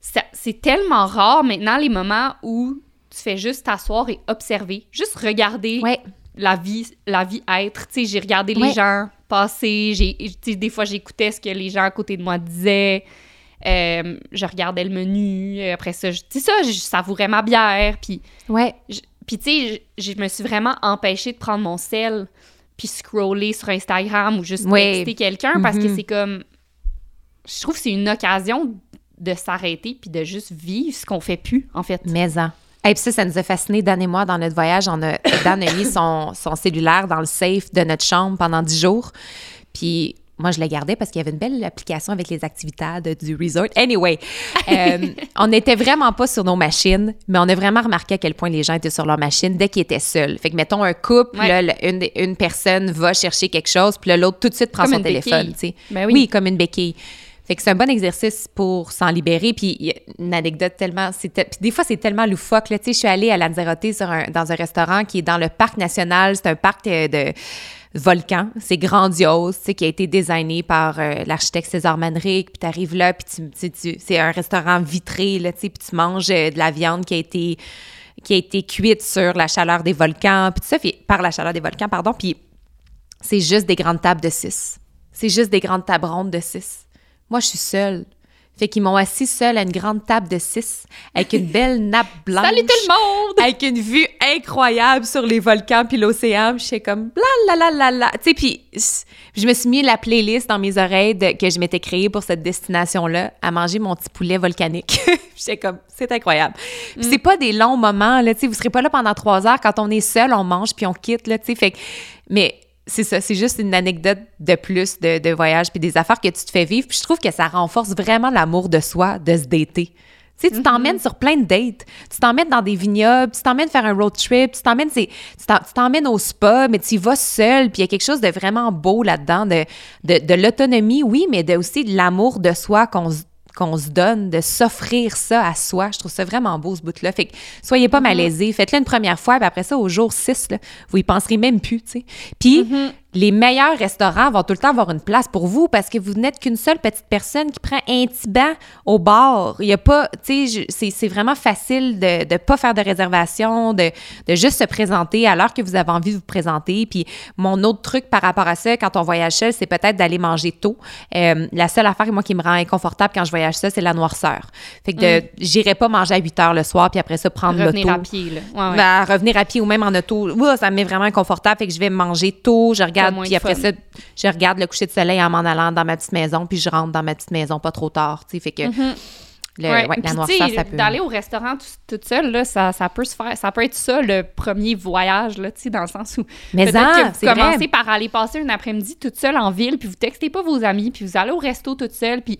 ça- c'est tellement rare maintenant les moments où tu fais juste t'asseoir et observer, juste regarder Ouais. la vie, la vie être. Tu sais, j'ai regardé Ouais. les gens passer, j'ai, des fois j'écoutais ce que les gens à côté de moi disaient. Euh, je regardais le menu. euh, Après ça, je- tu sais ça, je savourais ma bière. Puis, Ouais. je- puis tu sais, je, je me suis vraiment empêchée de prendre mon sel puis scroller sur Instagram ou juste Ouais. texter quelqu'un parce que Mhm. c'est comme... Je trouve que c'est une occasion de s'arrêter puis de juste vivre ce qu'on fait plus, en fait. Maison. Et puis ça, ça nous a fasciné, Dan et moi, dans notre voyage. On a, [coughs] Dan a mis son, son cellulaire dans le safe de notre chambre pendant 10 jours. Puis moi, je le gardais parce qu'il y avait une belle application avec les activités du resort. Anyway, [laughs] euh, on n'était vraiment pas sur nos machines, mais on a vraiment remarqué à quel point les gens étaient sur leur machine dès qu'ils étaient seuls. Fait que, mettons, un couple, Ouais. là, le- une, une personne va chercher quelque chose, puis l'autre tout de suite prend Comme son téléphone. Ben oui. oui. comme une béquille. Fait que c'est un bon exercice pour s'en libérer. Puis une anecdote tellement... Puis des fois, c'est tellement loufoque. Là. Tu sais, je suis allée à Lanzarote dans un restaurant qui est dans le parc national. C'est un parc euh, de volcans. C'est grandiose, tu sais, qui a été designé par euh, l'architecte César Manrique. Puis tu arrives là, puis tu, tu tu- c'est un restaurant vitré, là, tu sais, puis tu manges euh, de la viande qui a été qui a été cuite sur la chaleur des volcans, puis tout ça, par la chaleur des volcans, pardon, puis c'est juste des grandes tables de six. c'est juste des grandes tables rondes de six. Moi, je suis seule. Fait qu'ils m'ont assis seule à une grande table de six avec une belle nappe [laughs] blanche. Salut tout le monde! Avec une vue incroyable sur les volcans puis l'océan. Puis j'étais comme la la la la la. Tu sais, puis je me suis mis la playlist dans mes oreilles de- que je m'étais créée pour cette destination-là à manger mon petit poulet volcanique. [laughs] j'étais comme, c'est incroyable. Puis c'est pas des longs moments, là. Tu sais, vous serez pas là pendant trois heures. Quand on est seul, on mange puis on quitte, là. Tu sais, fait que- Mais c'est ça, c'est juste une anecdote de plus de, de voyage puis des affaires que tu te fais vivre. Puis je trouve que ça renforce vraiment l'amour de soi, de se dater. Tu sais, tu t'emmènes sur plein de dates. Tu t'emmènes dans des vignobles, tu t'emmènes faire un road trip, tu t'emmènes, c'est- tu t'emmènes au spa, mais tu y vas seul, puis il y a quelque chose de vraiment beau là-dedans, de, de, de l'autonomie, oui, mais de, aussi de l'amour de soi qu'on se qu'on se donne, de s'offrir ça à soi. Je trouve ça vraiment beau, ce bout-là. Fait que soyez pas malaisés. Faites-le une première fois, puis après ça, au jour 6, là, vous y penserez même plus, tu sais. Puis, les meilleurs restaurants vont tout le temps avoir une place pour vous parce que vous n'êtes qu'une seule petite personne qui prend un petit banc au bar. Il y a pas, tu sais, c'est c'est vraiment facile de ne pas faire de réservation, de, de juste se présenter à l'heure que vous avez envie de vous présenter. Puis mon autre truc par rapport à ça, quand on voyage seul, c'est peut-être d'aller manger tôt. Euh, la seule affaire, moi, qui me rend inconfortable quand je voyage seul, c'est la noirceur. Fait que de- j'irai pas manger à 8 heures le soir puis après ça prendre l'auto. Revenir à pied, là. Ouais, ouais. Ben, revenir à pied ou même en auto, ouah, ça me met vraiment inconfortable. Fait que je vais manger tôt, je regarde, puis après fun. ça, je regarde le coucher de soleil en m'en allant dans ma petite maison, puis je rentre dans ma petite maison pas trop tard. tu sais. Fait que le- Ouais. ouais, Puis, la noirceur, ça peut. D'aller au restaurant tout- toute seule, là, ça, ça peut se faire. Ça peut être ça le premier voyage, là, dans le sens où. Mais peut-être en, que vous vrai. commencez par aller passer une après-midi toute seule en ville, puis vous textez pas vos amis, puis vous allez au resto toute seule, puis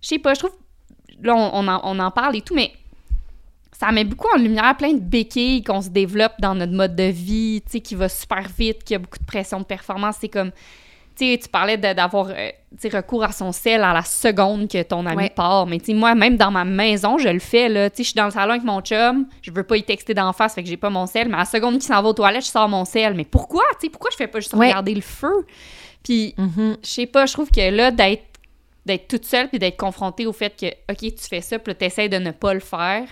je sais pas, je trouve. Là, on, on en, on en parle et tout, mais ça met beaucoup en lumière plein de béquilles qu'on se développe dans notre mode de vie, tu sais, qui va super vite, qui a beaucoup de pression de performance. C'est comme, tu sais, tu parlais d'avoir euh, tu recours à son sel à la seconde que ton ami Ouais. part. Mais tu sais, moi, même dans ma maison, je le fais, là. Tu sais, je suis dans le salon avec mon chum, je veux pas y texter d'en face, fait que j'ai pas mon sel, mais à la seconde qu'il s'en va aux toilettes, je sors mon sel. Mais pourquoi, tu sais, pourquoi je fais pas juste Ouais. regarder le feu? Puis, Mhm. je sais pas, je trouve que là, d'être d'être toute seule puis d'être confrontée au fait que, OK, tu fais ça, puis là, t'essayes de ne pas le faire.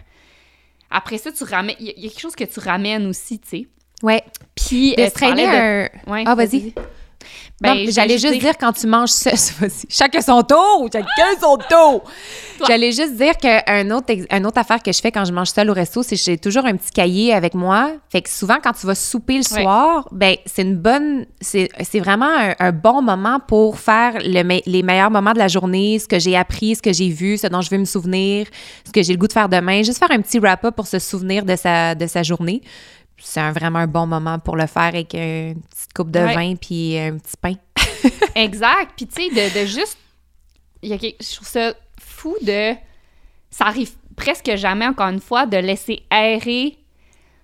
Après ça, tu ramènes... Il y, a- y quelque chose que tu ramènes aussi, tu sais. Ouais. Puis, De euh, se traîner de- un. Ouais, Ah, vas-y. Ben, Non, je j'allais juste dire quand tu manges. [laughs] Vas-y. Chacun son tour! Chacun son tour! [laughs] J'allais juste dire qu'un autre, un autre affaire que je fais quand je mange seul au resto, c'est que j'ai toujours un petit cahier avec moi. Fait que souvent, quand tu vas souper le Ouais. soir, ben c'est une bonne. C'est c'est vraiment un, un bon moment pour faire le me- les meilleurs moments de la journée, ce que j'ai appris, ce que j'ai vu, ce dont je veux me souvenir, ce que j'ai le goût de faire demain. Juste faire un petit wrap-up pour se souvenir de sa, de sa journée. C'est un- vraiment un bon moment pour le faire avec une petite coupe de Ouais. vin puis un petit pain. [laughs] Exact. Puis, tu sais, de, de juste. il y a quelque- je trouve ça fou de. Ça arrive presque jamais, encore une fois, de laisser errer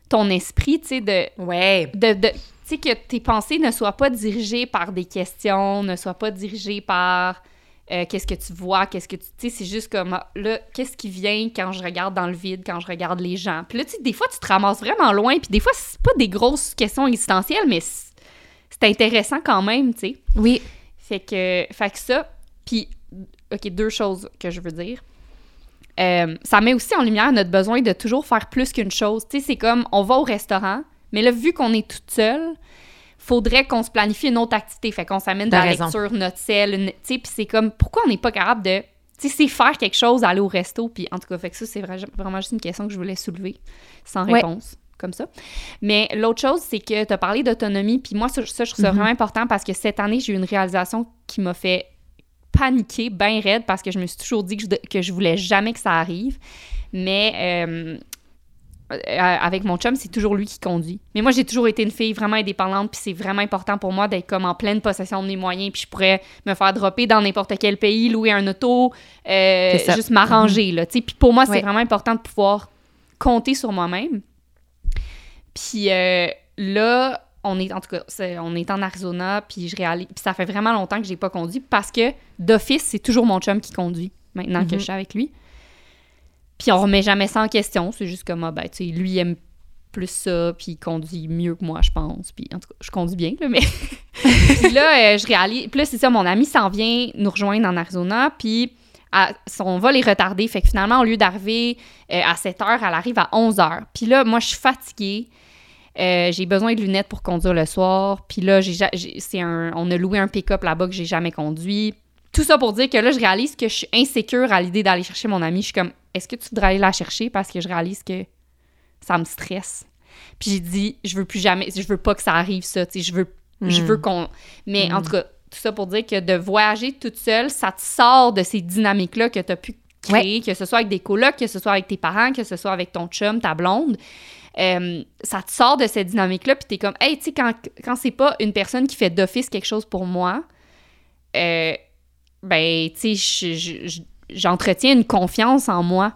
ton esprit, tu sais, de. Ouais. de, de- tu sais, que tes pensées ne soient pas dirigées par des questions, ne soient pas dirigées par euh, qu'est-ce que tu vois, qu'est-ce que tu. Tu sais, c'est juste comme ah, là, qu'est-ce qui vient quand je regarde dans le vide, quand je regarde les gens. Puis là, tu sais, des fois, tu te ramasses vraiment loin, puis des fois, c'est pas des grosses questions existentielles, mais c'est c'est intéressant quand même, tu sais. Oui. Fait que, fait que ça, puis, OK, deux choses que je veux dire. Euh, ça met aussi en lumière notre besoin de toujours faire plus qu'une chose. Tu sais, c'est comme, on va au restaurant, mais là, vu qu'on est toute seule, faudrait qu'on se planifie une autre activité. Fait qu'on s'amène de la raison. lecture, notre sel, une- tu sais, puis c'est comme, pourquoi on n'est pas capable de... Tu sais, c'est faire quelque chose, aller au resto, puis en tout cas, fait que ça, c'est vra- vraiment juste une question que je voulais soulever, sans Ouais. réponse, comme ça. Mais l'autre chose, c'est que tu as parlé d'autonomie, puis moi, ça, ça, je trouve ça Mhm. vraiment important parce que cette année, j'ai eu une réalisation qui m'a fait paniquer bien raide parce que je me suis toujours dit que je, que je voulais jamais que ça arrive. Mais euh, avec mon chum, c'est toujours lui qui conduit. Mais moi, j'ai toujours été une fille vraiment indépendante, puis c'est vraiment important pour moi d'être comme en pleine possession de mes moyens, puis je pourrais me faire dropper dans n'importe quel pays, louer un auto, euh, juste m'arranger, là. tu sais. Puis pour moi, c'est Ouais. vraiment important de pouvoir compter sur moi-même. Puis euh, là, on est en tout cas, on est en Arizona, puis je réalise, puis ça fait vraiment longtemps que j'ai pas conduit parce que d'office, c'est toujours mon chum qui conduit maintenant que Mhm. je suis avec lui. Puis on remet jamais ça en question, c'est juste comme ah, ben tu sais, lui aime plus ça, puis il conduit mieux que moi, je pense. Puis en tout cas, je conduis bien là, mais [laughs] puis là, euh, je réalise, puis là c'est ça, mon ami s'en vient nous rejoindre en Arizona, puis son vol est retardé, fait que finalement au lieu d'arriver euh, à 7 heures, elle arrive à 11 heures. Puis là, moi je suis fatiguée. Euh, j'ai besoin de lunettes pour conduire le soir. Puis là, j'ai, ja- j'ai- c'est un, on a loué un pick-up là-bas que j'ai jamais conduit. Tout ça pour dire que là, je réalise que je suis insécure à l'idée d'aller chercher mon amie. Je suis comme, est-ce que tu voudrais aller la chercher? Parce que je réalise que ça me stresse. Puis j'ai dit, je veux plus jamais, je veux pas que ça arrive, ça. Tu sais, je veux, je veux qu'on. Mais en tout cas, tout ça pour dire que de voyager toute seule, ça te sort de ces dynamiques-là que tu as pu créer, que ce soit avec des colocs, que ce soit avec tes parents, que ce soit avec ton chum, ta blonde. Euh, ça te sort de cette dynamique-là, puis t'es comme, hey, tu sais, quand, quand c'est pas une personne qui fait d'office quelque chose pour moi, euh, ben, tu sais, je- je- je- j'entretiens une confiance en moi.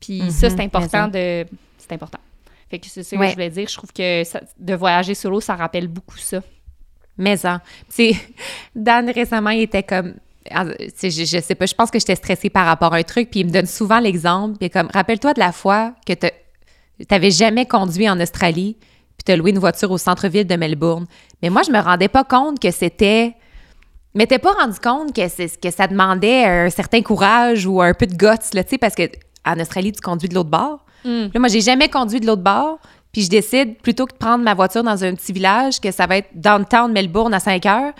Puis ça, c'est Mhm, important de. C'est important. Fait que c'est ça que je voulais dire. Je trouve que ça- de voyager solo, ça rappelle beaucoup ça. Mais ça. Tu sais, [laughs] Dan, récemment, il était comme. ah, Je, je sais pas, je pense que j'étais stressée par rapport à un truc, puis il me donne souvent l'exemple. Puis comme, rappelle-toi de la fois que tu n'avais jamais conduit en Australie, puis tu as loué une voiture au centre-ville de Melbourne. Mais moi, je me rendais pas compte que c'était. Je m'étais pas rendu compte que, c'est- que ça demandait un certain courage ou un peu de guts, là, tu sais, parce que en Australie, tu conduis de l'autre bord. Mm. Là, moi, j'ai jamais conduit de l'autre bord. Puis je décide, plutôt que de prendre ma voiture dans un petit village, que ça va être downtown Melbourne à 5 heures.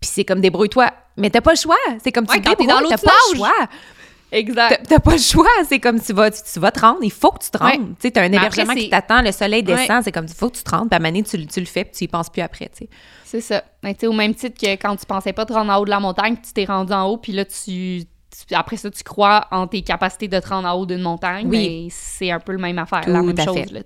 Puis c'est comme débrouille-toi. Mais t'as pas le choix. C'est comme tu Ouais, quand t'es dans t'as l'autre pas le choix. Exact. t'as pas le choix. C'est comme tu vas, tu, tu vas te rendre. Il faut que tu te rendes. Tu sais, t'as un Mais hébergement qui t'attend, le soleil descend. C'est comme, il faut que tu te rendes. Puis à donné, tu, tu le fais, puis tu y penses plus après, tu sais. C'est ça. Ben, tu sais, au même titre que quand tu pensais pas te rendre en haut de la montagne, tu t'es rendu en haut, puis là, tu, tu- après ça, tu crois en tes capacités de te rendre en haut d'une montagne. Oui. mais c'est un peu le même affaire, Tout la même chose, fait. là.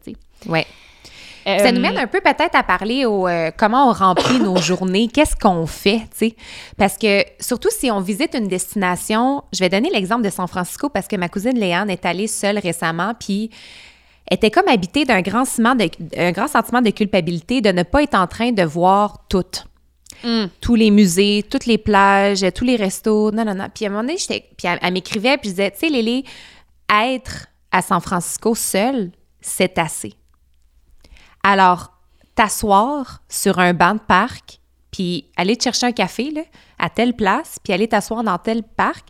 Ça Euh, nous mène un peu peut-être à parler au euh, comment on remplit nos [coughs] journées, qu'est-ce qu'on fait, tu sais? Parce que surtout si on visite une destination, je vais donner l'exemple de San Francisco parce que ma cousine Léane est allée seule récemment, puis était comme habitée d'un grand, sentiment de, un grand sentiment de culpabilité de ne pas être en train de voir tout. Mm. Tous les musées, toutes les plages, tous les restos, non, non, non. Puis à un moment donné, j'étais- puis elle, elle m'écrivait, puis je disais, tu sais, Lélie, être à San Francisco seule, c'est assez. Alors, t'asseoir sur un banc de parc, puis aller te chercher un café là, à telle place, puis aller t'asseoir dans tel parc,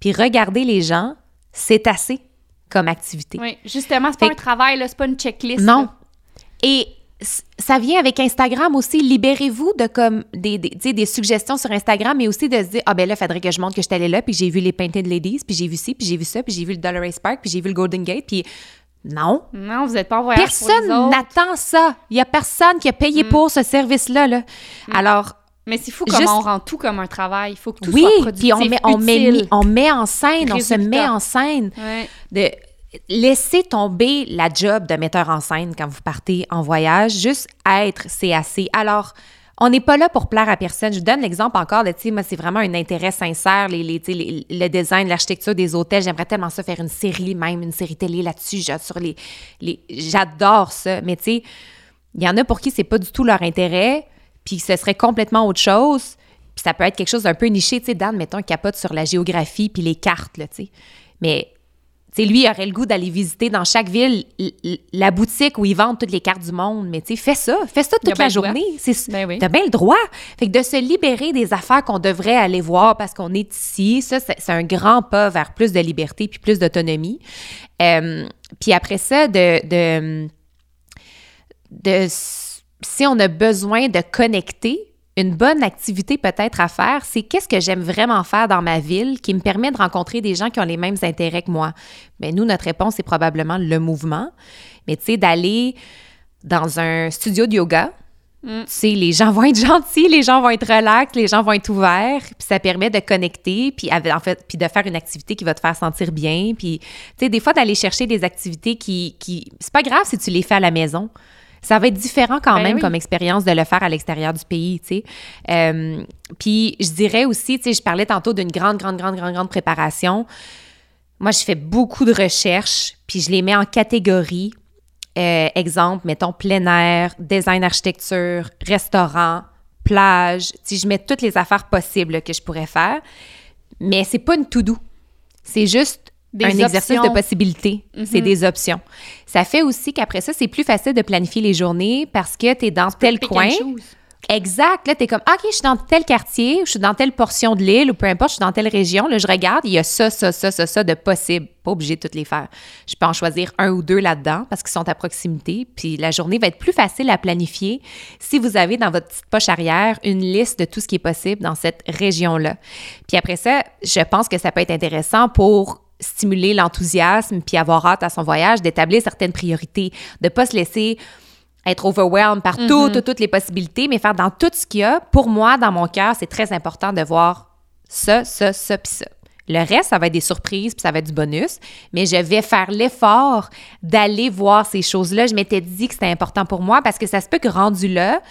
puis regarder les gens, c'est assez comme activité. Oui, justement, c'est pas Fait un travail, là, c'est pas une checklist. Non. là. Et ça vient avec Instagram aussi. Libérez-vous de comme des suggestions sur Instagram, mais aussi de se dire Ah ben là, il faudrait que je montre que je suis allée là, puis j'ai vu les Painted Ladies, puis j'ai vu ci, puis j'ai vu ça, puis j'ai vu le Dollar Race Park, puis j'ai vu le Golden Gate, puis non. Non, vous êtes pas en voyage Personne. Mm. n'attend ça. Il y a personne qui a payé pour ce service-là. Là. Alors, Mais c'est fou Juste- comment on rend tout comme un travail. Il faut que tout oui, soit productif, puis on met, on, met, on met en scène, on se met en scène. Ouais. de laisser tomber la job de metteur en scène quand vous partez en voyage. Juste être, c'est assez. Alors, on n'est pas là pour plaire à personne. Je vous donne l'exemple encore de, tu sais, moi, c'est vraiment un intérêt sincère, les, les, les- le design, l'architecture des hôtels. J'aimerais tellement ça faire une série, même une série télé là-dessus, les, les... J'adore ça. Mais tu sais, il y en a pour qui c'est pas du tout leur intérêt, puis ce serait complètement autre chose. Puis ça peut être quelque chose d'un peu niché, tu sais, Dan, mettons, capote sur la géographie puis les cartes, là, tu sais. Mais, sais, lui, il aurait le goût d'aller visiter dans chaque ville la boutique où ils vendent toutes les cartes du monde. Mais, tu sais, fais ça, fais ça toute la journée. C'est, Ben oui. T'as bien le droit. Fait que de se libérer des affaires qu'on devrait aller voir parce qu'on est ici, ça, c'est, c'est un grand pas vers plus de liberté puis plus d'autonomie. Euh, puis après ça, de... de de si on a besoin de connecter, une bonne activité peut-être à faire, c'est qu'est-ce que j'aime vraiment faire dans ma ville qui me permet de rencontrer des gens qui ont les mêmes intérêts que moi? Bien, nous, notre réponse, c'est probablement le mouvement. Mais tu sais, d'aller dans un studio de yoga, Mm. tu sais, les gens vont être gentils, les gens vont être relax, les gens vont être ouverts, puis ça permet de connecter, puis en fait, puis de faire une activité qui va te faire sentir bien, puis tu sais, des fois d'aller chercher des activités qui, qui c'est pas grave si tu les fais à la maison. Ça va être différent quand Ben même oui. comme expérience de le faire à l'extérieur du pays, tu sais. Euh, puis je dirais aussi, tu sais, je parlais tantôt d'une grande, grande, grande, grande, grande préparation. Moi, je fais beaucoup de recherches, puis je les mets en catégories. Euh, exemple, mettons plein air, design architecture, restaurant, plage. Si je mets toutes les affaires possibles que je pourrais faire, mais c'est pas une to-do. C'est juste Des un exercice de possibilités. C'est des options. Ça fait aussi qu'après ça, c'est plus facile de planifier les journées parce que tu es dans tel coin. Exact. Là, t'es comme, OK, je suis dans tel quartier, je suis dans telle portion de l'île, ou peu importe, je suis dans telle région. Là, je regarde, il y a ça, ça, ça, ça, ça de possible. Pas obligé de toutes les faire. Je peux en choisir un ou deux là-dedans parce qu'ils sont à proximité. Puis la journée va être plus facile à planifier si vous avez dans votre petite poche arrière une liste de tout ce qui est possible dans cette région-là. Puis après ça, je pense que ça peut être intéressant pour stimuler l'enthousiasme puis avoir hâte à son voyage, d'établir certaines priorités, de pas se laisser être overwhelmed par toutes, toutes les possibilités, mais faire dans tout ce qu'il y a. Pour moi, dans mon cœur, c'est très important de voir ça, ça, ça, puis ça. Le reste, ça va être des surprises, puis ça va être du bonus, mais je vais faire l'effort d'aller voir ces choses-là. Je m'étais dit que c'était important pour moi parce que ça se peut que rendu là,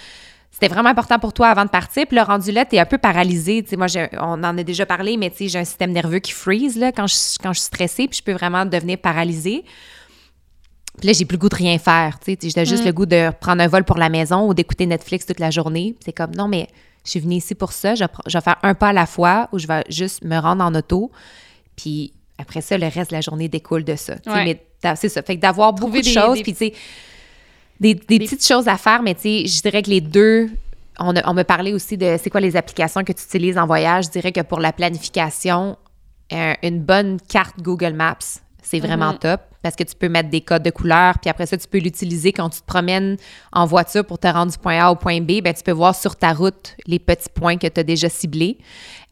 c'était vraiment important pour toi avant de partir, puis le rendu là, t'es un peu paralysé. Moi, on en a déjà parlé, mais tu sais, j'ai un système nerveux qui freeze là, quand, je, quand je suis stressée, puis je peux vraiment devenir paralysée. Puis là, j'ai plus le goût de rien faire. Tu sais, j'ai juste le goût de prendre un vol pour la maison ou d'écouter Netflix toute la journée. C'est comme, non, mais je suis venue ici pour ça. Je vais, pr- je vais faire un pas à la fois où je vais juste me rendre en auto. Puis après ça, le reste de la journée découle de ça. Ouais. Mais c'est ça. Fait que d'avoir beaucoup de des- choses, des- puis tu sais, des, des petites choses à faire, mais tu sais, je dirais que les deux. On, a- on me parlait aussi de c'est quoi les applications que tu utilises en voyage. Je dirais que pour la planification, euh, une bonne carte Google Maps, c'est vraiment Mhm. top parce que tu peux mettre des codes de couleurs, puis après ça, tu peux l'utiliser quand tu te promènes en voiture pour te rendre du point A au point B. Ben, tu peux voir sur ta route les petits points que tu as déjà ciblés.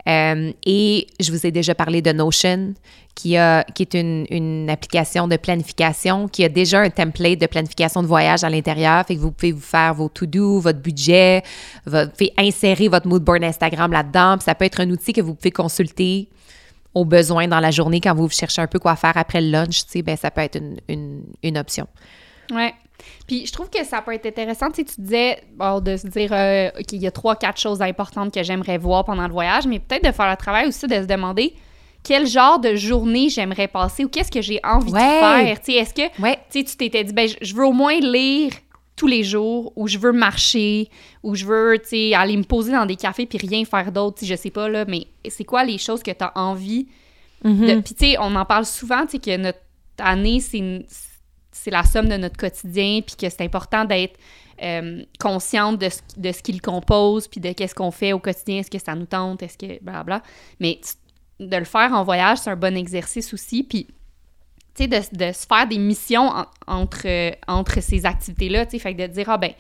Euh, et je vous ai déjà parlé de Notion, qui, a, qui est une, une application de planification, qui a déjà un template de planification de voyage à l'intérieur. Fait que vous pouvez vous faire vos to-do, votre budget, pouvez insérer votre mood board Instagram là-dedans. Puis ça peut être un outil que vous pouvez consulter au besoin dans la journée quand vous cherchez un peu quoi faire après le lunch. Ben, ça peut être une, une, une option. Ouais. Puis je trouve que ça peut être intéressant. Tu tu disais bon, de se dire euh, qu'il y a trois, quatre choses importantes que j'aimerais voir pendant le voyage, mais peut-être de faire le travail aussi de se demander quel genre de journée j'aimerais passer ou qu'est-ce que j'ai envie Ouais. de faire. Tu est-ce que Ouais. tu t'étais dit, ben, je- veux au moins lire tous les jours, ou je veux marcher, ou je veux, aller me poser dans des cafés puis rien faire d'autre, je sais pas, là, mais c'est quoi les choses que tu as envie Mhm. de... Puis, tu sais, on en parle souvent, tu sais, que notre année, c'est une- c'est la somme de notre quotidien, puis que c'est important d'être euh, consciente de ce, de ce qui le compose, puis de qu'est-ce qu'on fait au quotidien, est-ce que ça nous tente, est-ce que... Blablabla. Mais de le faire en voyage, c'est un bon exercice aussi, puis tu sais, de, de se faire des missions en- entre, euh, entre ces activités-là, tu sais, fait que de dire, ah ben,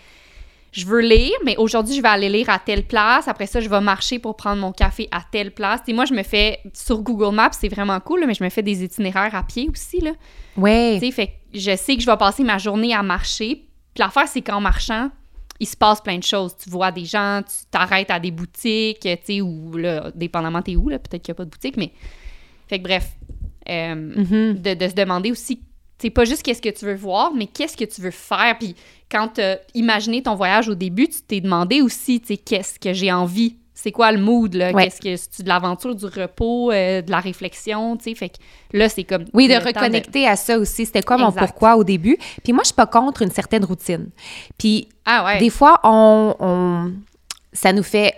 je veux lire, mais aujourd'hui, je vais aller lire à telle place, après ça, je vais marcher pour prendre mon café à telle place. Tu sais, moi, je me fais, sur Google Maps, c'est vraiment cool, là, mais je me fais des itinéraires à pied aussi, là. Ouais. Tu sais, fait que je sais que je vais passer ma journée à marcher, puis l'affaire, c'est qu'en marchant, il se passe plein de choses. Tu vois des gens, tu t'arrêtes à des boutiques, tu sais, ou là, dépendamment t'es où, là, peut-être qu'il n'y a pas de boutique, mais... Fait que bref, euh, Mhm. de, de se demander aussi, c'est pas juste qu'est-ce que tu veux voir, mais qu'est-ce que tu veux faire. Puis quand tu as imaginé ton voyage au début, tu t'es demandé aussi, tu sais, qu'est-ce que j'ai envie. C'est quoi le mood, là? Ouais. Qu'est-ce que c'est de l'aventure, du repos, euh, de la réflexion, tu sais? Fait que là, c'est comme. Oui, de reconnecter à ça aussi. C'était quoi mon Exact. pourquoi au début? Puis moi, je suis pas contre une certaine routine. Puis Ah ouais. des fois, on, on- ça nous fait,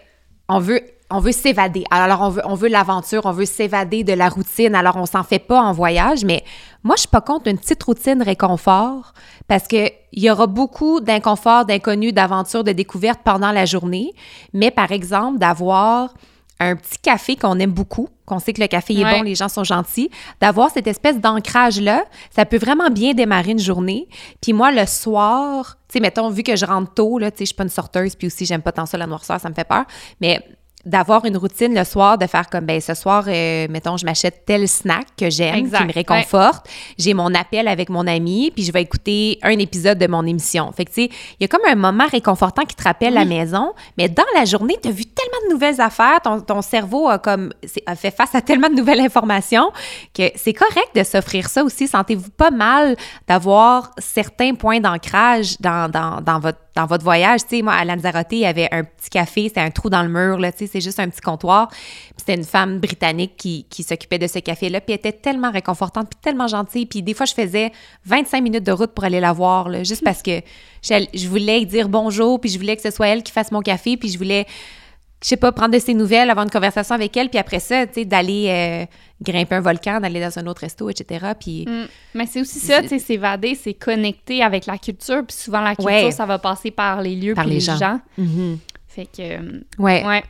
on veut, on veut s'évader. Alors, on veut, on veut l'aventure, on veut s'évader de la routine. Alors, on s'en fait pas en voyage. Mais moi, je suis pas contre une petite routine réconfort parce que il y aura beaucoup d'inconfort, d'inconnu, d'aventure, de découverte pendant la journée. Mais par exemple, d'avoir un petit café qu'on aime beaucoup, qu'on sait que le café est Ouais. bon, les gens sont gentils, d'avoir cette espèce d'ancrage-là, ça peut vraiment bien démarrer une journée. Puis moi, le soir, tu sais, mettons, vu que je rentre tôt, là, tu sais, je suis pas une sorteuse, puis aussi, j'aime pas tant ça, la noirceur, ça me fait peur, mais d'avoir une routine le soir, de faire comme, ben ce soir, euh, mettons, je m'achète tel snack que j'aime, qui me réconforte. J'ai mon appel avec mon ami, puis je vais écouter un épisode de mon émission. Fait que, tu sais, il y a comme un moment réconfortant qui te rappelle la maison, mais dans la journée, tu as vu tellement de nouvelles affaires, ton, ton cerveau a comme a fait face à tellement de nouvelles informations que c'est correct de s'offrir ça aussi. Sentez-vous pas mal d'avoir certains points d'ancrage dans, dans, dans votre dans votre voyage, tu sais, moi, à Lanzarote, il y avait un petit café, c'était un trou dans le mur, là, tu sais, c'est juste un petit comptoir. Puis c'était une femme britannique qui, s'occupait de ce café-là, puis elle était tellement réconfortante, puis tellement gentille. Puis des fois, je faisais 25 minutes de route pour aller la voir, juste parce que je, voulais dire bonjour, puis je voulais que ce soit elle qui fasse mon café, puis je voulais, je sais pas, prendre de ses nouvelles, avoir une conversation avec elle, puis après ça, tu sais, d'aller euh, grimper un volcan, d'aller dans un autre resto, etc. Puis Mm. Mais c'est aussi ça, tu sais, s'évader, c'est connecter avec la culture. Puis souvent, la culture, Ouais. ça va passer par les lieux Par puis les les gens. gens. Mhm. Fait que. euh, Ouais. Ouais.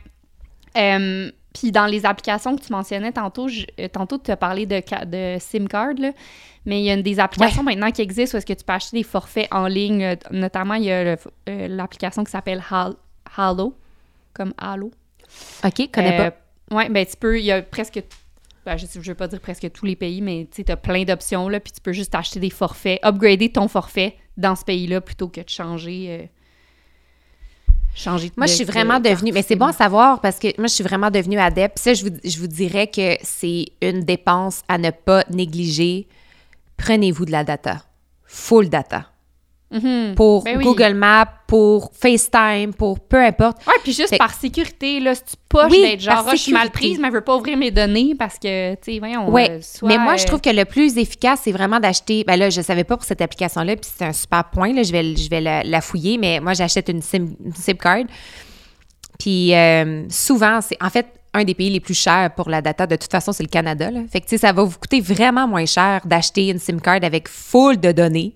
Euh, Puis dans les applications que tu mentionnais tantôt, je- tantôt tu as parlé de, de SIM card, là, mais il y a une des applications maintenant qui existent où est-ce que tu peux acheter des forfaits en ligne. Notamment, il y a l'application qui s'appelle Hal- Halo, comme Halo. OK, connais Euh, pas. Ouais, ben tu peux, il y a presque, ben, je, je veux pas dire presque tous les pays, mais tu t'as plein d'options, là, puis tu peux juste acheter des forfaits, upgrader ton forfait dans ce pays-là plutôt que de changer... euh, changer Moi, de- je suis vraiment devenue, mais c'est bon à savoir parce que moi, je suis vraiment devenue adepte. Ça, je vous, je vous dirais que c'est une dépense à ne pas négliger. Prenez-vous de la data. Full data. Mhm. Pour Ben oui. Google Maps, pour FaceTime, pour peu importe. Ouais, puis juste Fait- par sécurité, là, si tu poches Oui, d'être genre, par Ah, je suis mal prise, mais je veux pas ouvrir mes données parce que, tu sais, voyons, Ouais, euh, soit, mais moi, je euh, trouve que le plus efficace, c'est vraiment d'acheter. Ben là, je savais pas pour cette application-là, puis c'est un super point. Là, je vais, je vais la, la fouiller, mais moi, j'achète une SIM, une SIM card. Puis euh, souvent, c'est en fait un des pays les plus chers pour la data. De toute façon, c'est le Canada. Là. Fait que, tu sais, ça va vous coûter vraiment moins cher d'acheter une SIM card avec full de données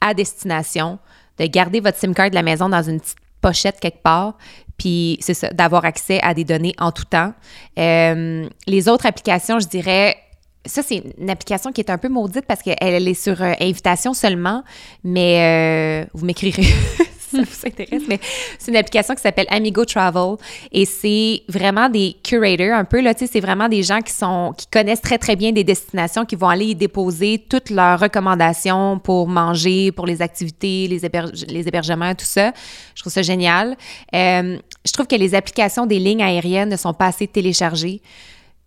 à destination, de garder votre SIM card de la maison dans une petite pochette quelque part, puis c'est ça, d'avoir accès à des données en tout temps. Euh, les autres applications, je dirais, ça, c'est une application qui est un peu maudite parce qu'elle elle est sur euh, invitation seulement, mais euh, vous m'écrirez [laughs] ça vous intéresse, mais c'est une application qui s'appelle Amigo Travel et c'est vraiment des curators un peu, là, tu sais, c'est vraiment des gens qui sont, qui connaissent très, très bien des destinations, qui vont aller y déposer toutes leurs recommandations pour manger, pour les activités, les, les hébergements, tout ça. Je trouve ça génial. Euh, je trouve que les applications des lignes aériennes ne sont pas assez téléchargées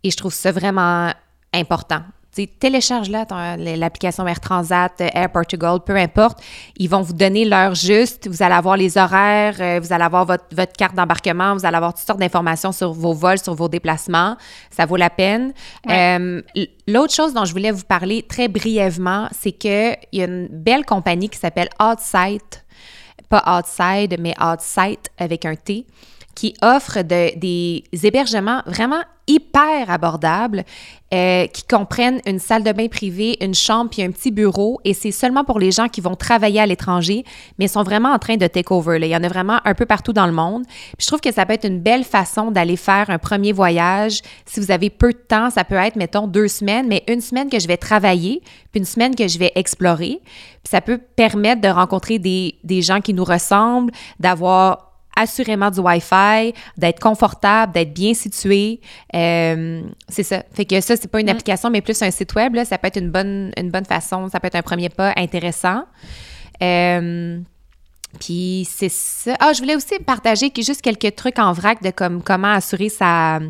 et je trouve ça vraiment important. Télécharge-la, l'application Air Transat, euh, Air Portugal, peu importe. Ils vont vous donner l'heure juste. Vous allez avoir les horaires, euh, vous allez avoir votre, votre carte d'embarquement, vous allez avoir toutes sortes d'informations sur vos vols, sur vos déplacements. Ça vaut la peine. Euh, L'autre chose dont je voulais vous parler très brièvement, c'est qu'il y a une belle compagnie qui s'appelle Outside, pas Outside, mais Outside avec un T, qui offre de- des hébergements vraiment hyper abordables euh, qui comprennent une salle de bain privée, une chambre puis un petit bureau. Et c'est seulement pour les gens qui vont travailler à l'étranger, mais sont vraiment en train de take over. Il y en a vraiment un peu partout dans le monde. Je trouve que ça peut être une belle façon d'aller faire un premier voyage. Si vous avez peu de temps, ça peut être, mettons, deux semaines, mais une semaine que je vais travailler, puis une semaine que je vais explorer. Ça peut permettre de rencontrer des gens qui nous ressemblent, d'avoir assurément du Wi-Fi, d'être confortable, d'être bien situé. Euh, c'est ça. Fait que ça, c'est pas une application, mais plus un site web. Là, ça peut être une bonne, une bonne façon. Ça peut être un premier pas intéressant. Euh, puis c'est ça. Ah, je voulais aussi partager juste quelques trucs en vrac de comme, comment assurer sa,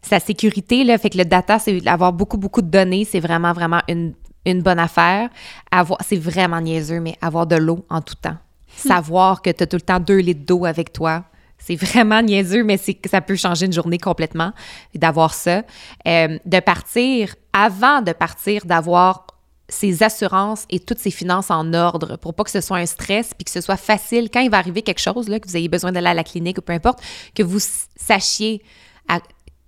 sa sécurité. Là. Fait que le data, c'est avoir beaucoup, beaucoup de données. C'est vraiment, vraiment une, une bonne affaire. Avoir, c'est vraiment niaiseux, mais avoir de l'eau en tout temps. Savoir que tu as tout le temps deux litres d'eau avec toi. C'est vraiment niaiseux, mais c'est ça peut changer une journée complètement d'avoir ça. Euh, de partir, avant de partir, d'avoir ses assurances et toutes ses finances en ordre pour pas que ce soit un stress puis que ce soit facile quand il va arriver quelque chose, là, que vous ayez besoin d'aller à la clinique ou peu importe, que vous sachiez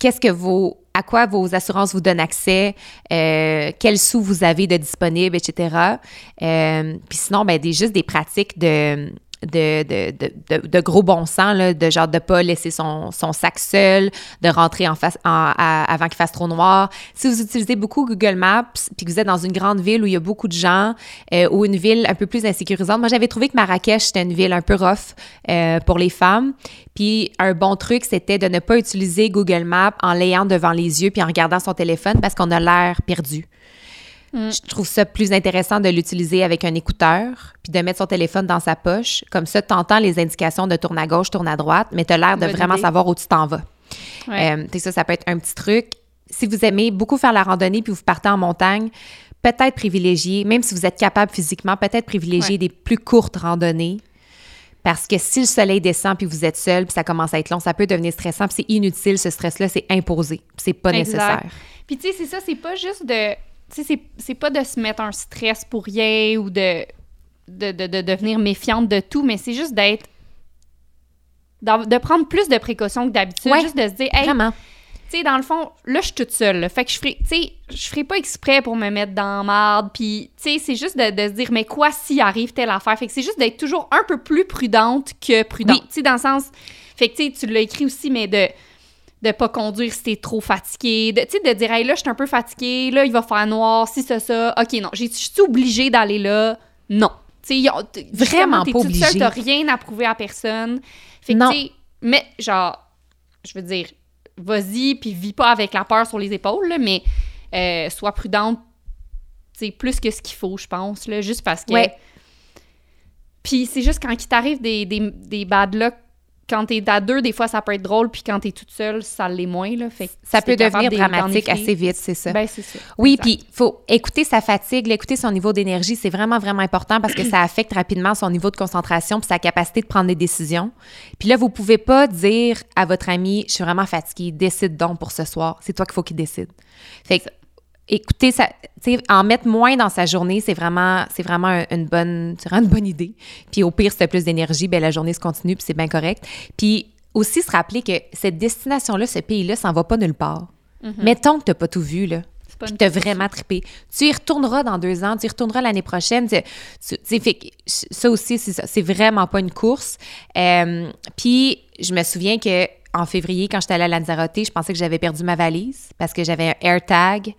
qu'est-ce que vos, à quoi vos assurances vous donnent accès, euh, quels sous vous avez de disponibles, etc. Euh, puis sinon, ben, des, juste des pratiques de, de, de, de, de- gros bon sens, là, de genre de pas laisser son, son sac seul, de rentrer en face, en- avant qu'il fasse trop noir. Si vous utilisez beaucoup Google Maps, puis que vous êtes dans une grande ville où il y a beaucoup de gens, euh, ou une ville un peu plus insécurisante, moi j'avais trouvé que Marrakech, c'était une ville un peu rough euh, pour les femmes. Puis un bon truc, c'était de ne pas utiliser Google Maps en l'ayant devant les yeux puis en regardant son téléphone parce qu'on a l'air perdu. Je trouve ça plus intéressant de l'utiliser avec un écouteur, puis de mettre son téléphone dans sa poche. Comme ça, tu entends les indications de tourne à gauche, tourne à droite, mais tu as l'air de Bonne vraiment idée. savoir où tu t'en vas. Ouais. Euh, ça, ça peut être un petit truc. Si vous aimez beaucoup faire la randonnée puis vous partez en montagne, peut-être privilégier, même si vous êtes capable physiquement, peut-être privilégier Ouais. des plus courtes randonnées. Parce que si le soleil descend puis vous êtes seul puis ça commence à être long, ça peut devenir stressant puis c'est inutile ce stress-là, c'est imposé, c'est pas Exact. nécessaire. Puis tu sais, c'est ça, c'est pas juste de. Tu sais, c'est- pas de se mettre un stress pour rien ou de, de, de, de devenir méfiante de tout, mais c'est juste d'être. de prendre plus de précautions que d'habitude. Ouais, juste de se dire, hey, Vraiment. tu sais, dans le fond, là, je suis toute seule. là. Fait que je ferai, tu sais, je ferai pas exprès pour me mettre dans marde. Puis, tu sais, c'est juste de, de se dire, mais quoi s'il arrive telle affaire? Fait que c'est juste d'être toujours un peu plus prudente que prudente. Oui. Tu sais, dans le sens. Fait que, tu sais, tu l'as écrit aussi, mais de de pas conduire si t'es trop fatigué, de, tu sais, de dire, hey, là, je suis un peu fatigué, là, il va faire noir, si c'est ça, ok, non, je suis obligée d'aller là? Non. Tu sais, y a- t- Vraiment pas toute seule, obligée. t'as rien à prouver à personne. Fait que, Non. tu sais, mais genre, je veux dire, vas-y, puis vis pas avec la peur sur les épaules, là, mais euh, sois prudente, tu sais, plus que ce qu'il faut, je pense, là, juste parce que... Ouais. Puis c'est juste quand il t'arrive des, des, des bad luck, quand t'es à deux, des fois, ça peut être drôle, puis quand t'es toute seule, ça l'est moins, là. Fait Ça peut devenir dramatique assez vite, c'est ça. Ben, c'est ça. Oui, puis faut écouter sa fatigue, l'écouter son niveau d'énergie, c'est vraiment vraiment important parce que ça [clears throat] affecte rapidement son niveau de concentration puis sa capacité de prendre des décisions. Puis là, vous pouvez pas dire à votre ami, je suis vraiment fatiguée, décide donc pour ce soir. C'est toi qu'il faut qu'il décide. Fait que écouter ça, en mettre moins dans sa journée, c'est vraiment c'est vraiment un- une bonne une bonne idée. Puis au pire, si t'as plus d'énergie, ben la journée se continue puis c'est bien correct. Puis aussi se rappeler que cette destination là, ce pays-là, s'en va pas nulle part. Mettons que t'as pas tout vu là. Puis t'as vraiment trippé. Tu y retourneras dans deux ans, tu y retourneras l'année prochaine. Tu, tu- tu sais, fait que ça aussi. C'est vraiment pas une course. Euh, puis je me souviens que en février, quand j'étais allée à Lanzarote, je pensais que j'avais perdu ma valise parce que j'avais un AirTag.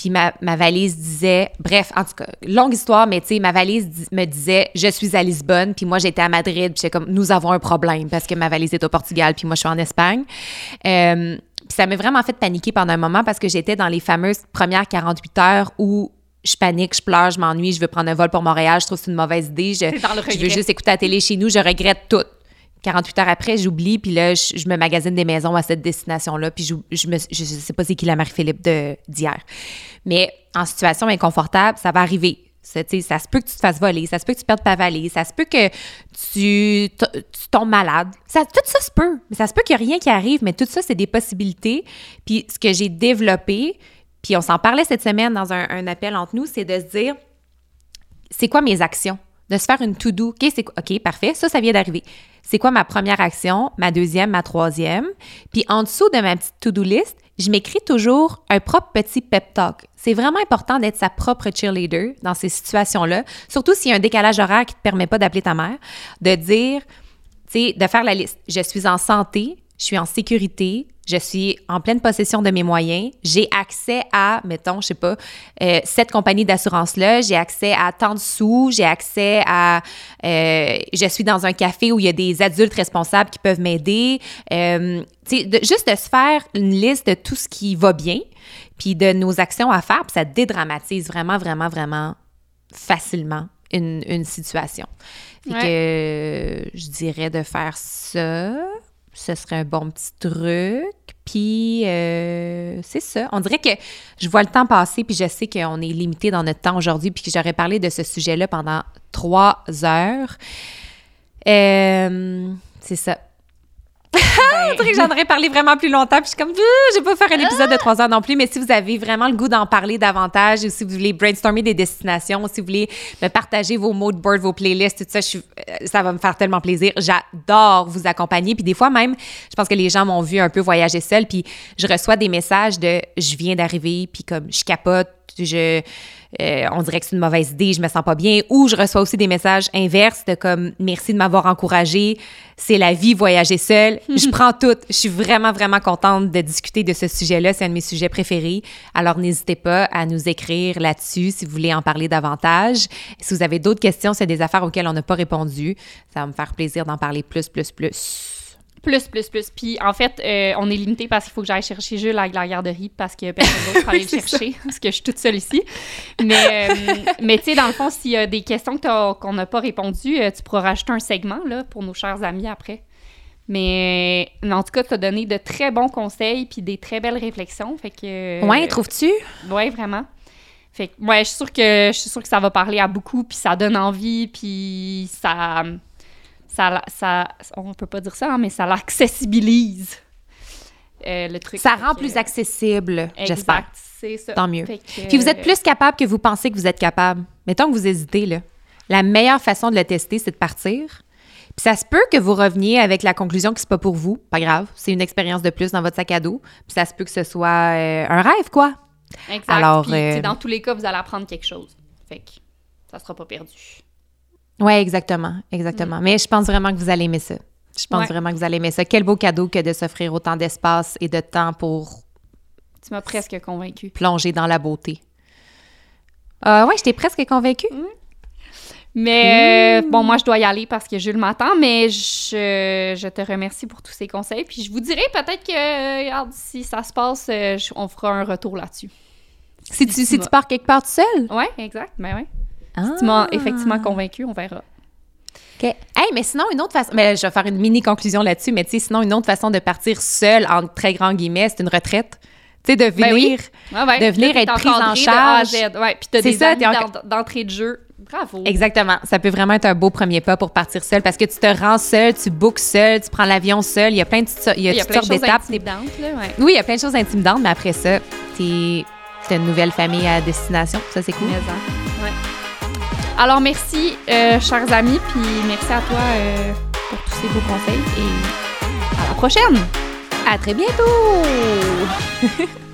Puis ma, ma valise disait, bref, en tout cas, longue histoire, mais tu sais, ma valise di- me disait, je suis à Lisbonne, puis moi j'étais à Madrid, puis comme, nous avons un problème parce que ma valise est au Portugal, puis moi je suis en Espagne. Euh, puis ça m'a vraiment fait paniquer pendant un moment parce que j'étais dans les fameuses premières 48 heures où je panique, je pleure, je m'ennuie, je veux prendre un vol pour Montréal, je trouve que c'est une mauvaise idée, je, je veux juste écouter la télé chez nous, je regrette tout. 48 heures après, j'oublie, puis là, je, me magasine des maisons à cette destination-là, puis je, je, me, sais pas c'est qui la Marie-Philippe d'hier. Mais en situation inconfortable, ça va arriver. Ça, se peut que tu te fasses voler, ça se peut que tu perdes ta valise, ça se peut que tu, tu tombes malade. Tout ça se peut. Mais ça se peut qu'il n'y a rien qui arrive, mais tout ça, c'est des possibilités. Puis ce que j'ai développé, puis on s'en parlait cette semaine dans un, appel entre nous, c'est de se dire, c'est quoi mes actions? De se faire une to-do. OK, c'est OK, parfait. Ça, ça vient d'arriver. C'est quoi ma première action, ma deuxième, ma troisième? Puis en dessous de ma petite to-do list, je m'écris toujours un propre petit pep talk. C'est vraiment important d'être sa propre cheerleader dans ces situations-là, surtout s'il y a un décalage horaire qui ne te permet pas d'appeler ta mère, de dire, tu sais, de faire la liste. Je suis en santé, je suis en sécurité, je suis en pleine possession de mes moyens, j'ai accès à, mettons, je sais pas, euh, cette compagnie d'assurance-là, j'ai accès à tant de sous, j'ai accès à, euh, je suis dans un café où il y a des adultes responsables qui peuvent m'aider. Euh, tu sais, de- juste de se faire une liste de tout ce qui va bien, puis de nos actions à faire, puis ça dédramatise vraiment, vraiment, vraiment facilement une, une situation. Fait Ouais. que euh, je dirais de faire ça. Ce serait un bon petit truc. Puis, euh, c'est ça. On dirait que je vois le temps passer, puis je sais qu'on est limité dans notre temps aujourd'hui, puis que j'aurais parlé de ce sujet-là pendant trois heures. Euh, c'est ça. Dirait que j'en aurais parlé vraiment plus longtemps, puis je suis comme, je vais pas faire un épisode de trois heures non plus, mais si vous avez vraiment le goût d'en parler davantage, ou si vous voulez brainstormer des destinations, ou si vous voulez me partager vos mood boards, vos playlists, tout ça, euh, ça va me faire tellement plaisir. J'adore vous accompagner, puis des fois même, je pense que les gens m'ont vu un peu voyager seul, puis je reçois des messages de, je viens d'arriver, puis comme, je capote, je... euh, on dirait que c'est une mauvaise idée, je me sens pas bien. Ou je reçois aussi des messages inverses de comme merci de m'avoir encouragé, c'est la vie voyager seul. [laughs] je prends tout. Je suis vraiment vraiment contente de discuter de ce sujet-là, c'est un de mes sujets préférés. Alors n'hésitez pas à nous écrire là-dessus si vous voulez en parler davantage. Si vous avez d'autres questions, c'est des affaires auxquelles on n'a pas répondu, ça va me faire plaisir d'en parler plus plus plus. Plus, plus, plus. Puis en fait, euh, on est limité parce qu'il faut que j'aille chercher Jules à la garderie parce que personne d'autre peut [laughs] aller le ça. chercher parce que je suis toute seule ici. Mais, euh, mais tu sais, dans le fond, s'il y a des questions qu'on n'a pas répondues, euh, tu pourras rajouter un segment là, pour nos chers amis après. Mais, mais en tout cas, tu as donné de très bons conseils puis des très belles réflexions. Fait que, ouais, euh, trouves-tu? Ouais, vraiment. Fait que, ouais, je suis sûre que, je suis sûre que ça va parler à beaucoup, puis ça donne envie, puis ça, ça, ça, on peut pas dire ça, hein, mais ça l'accessibilise, euh, le truc. Ça rend que- plus accessible, j'espère. Exact, c'est ça. Tant mieux. Que, Puis vous êtes euh, plus capable que vous pensez que vous êtes capable. Mettons que vous hésitez, là. La meilleure façon de le tester, c'est de partir. Puis ça se peut que vous reveniez avec la conclusion que c'est pas pour vous. Pas grave. C'est une expérience de plus dans votre sac à dos. Puis ça se peut que ce soit euh, un rêve, quoi. Exact. Alors, Puis, euh, dans tous les cas, vous allez apprendre quelque chose. Fait que ça sera pas perdu. Oui, exactement. Exactement. Mais je pense vraiment que vous allez aimer ça. Je pense Ouais. vraiment que vous allez aimer ça. Quel beau cadeau que de s'offrir autant d'espace et de temps pour Tu m'as presque convaincu. plonger dans la beauté. Euh, ouais, j'étais presque convaincue. Mais Mmh. euh, bon, moi, je dois y aller parce que Jules m'attend, mais je, je te remercie pour tous ces conseils. Puis je vous dirai peut-être que, euh, regarde, si ça se passe, euh, je- on fera un retour là-dessus. Si tu, si tu pars quelque part tout seul? Ouais, exact. Ben ouais. Ah. Tu m'as effectivement convaincu, on verra. OK. Hey, mais sinon, une autre façon. Mais je vais faire une mini conclusion là-dessus, mais tu sais, sinon, une autre façon de partir seule, en très grands guillemets, c'est une retraite. Tu sais, de venir. Ben oui. Ouais. De venir être prise en charge. Ouais, puis t'as C'est des ça, amis en- d'en- d'entrée de jeu. Bravo. Exactement. Ça peut vraiment être un beau premier pas pour partir seul parce que tu te rends seul, tu bookes seul, tu prends l'avion seul. Il y a plein de, il y a Il y a toutes sortes choses d'étapes. ouais. Oui, il y a plein de choses intimidantes, mais après ça, t'es t'as une nouvelle famille à destination. Ça, c'est cool. Alors, merci, euh, chers amis, puis merci à toi euh, pour tous ces beaux conseils et à la prochaine! À très bientôt! [laughs]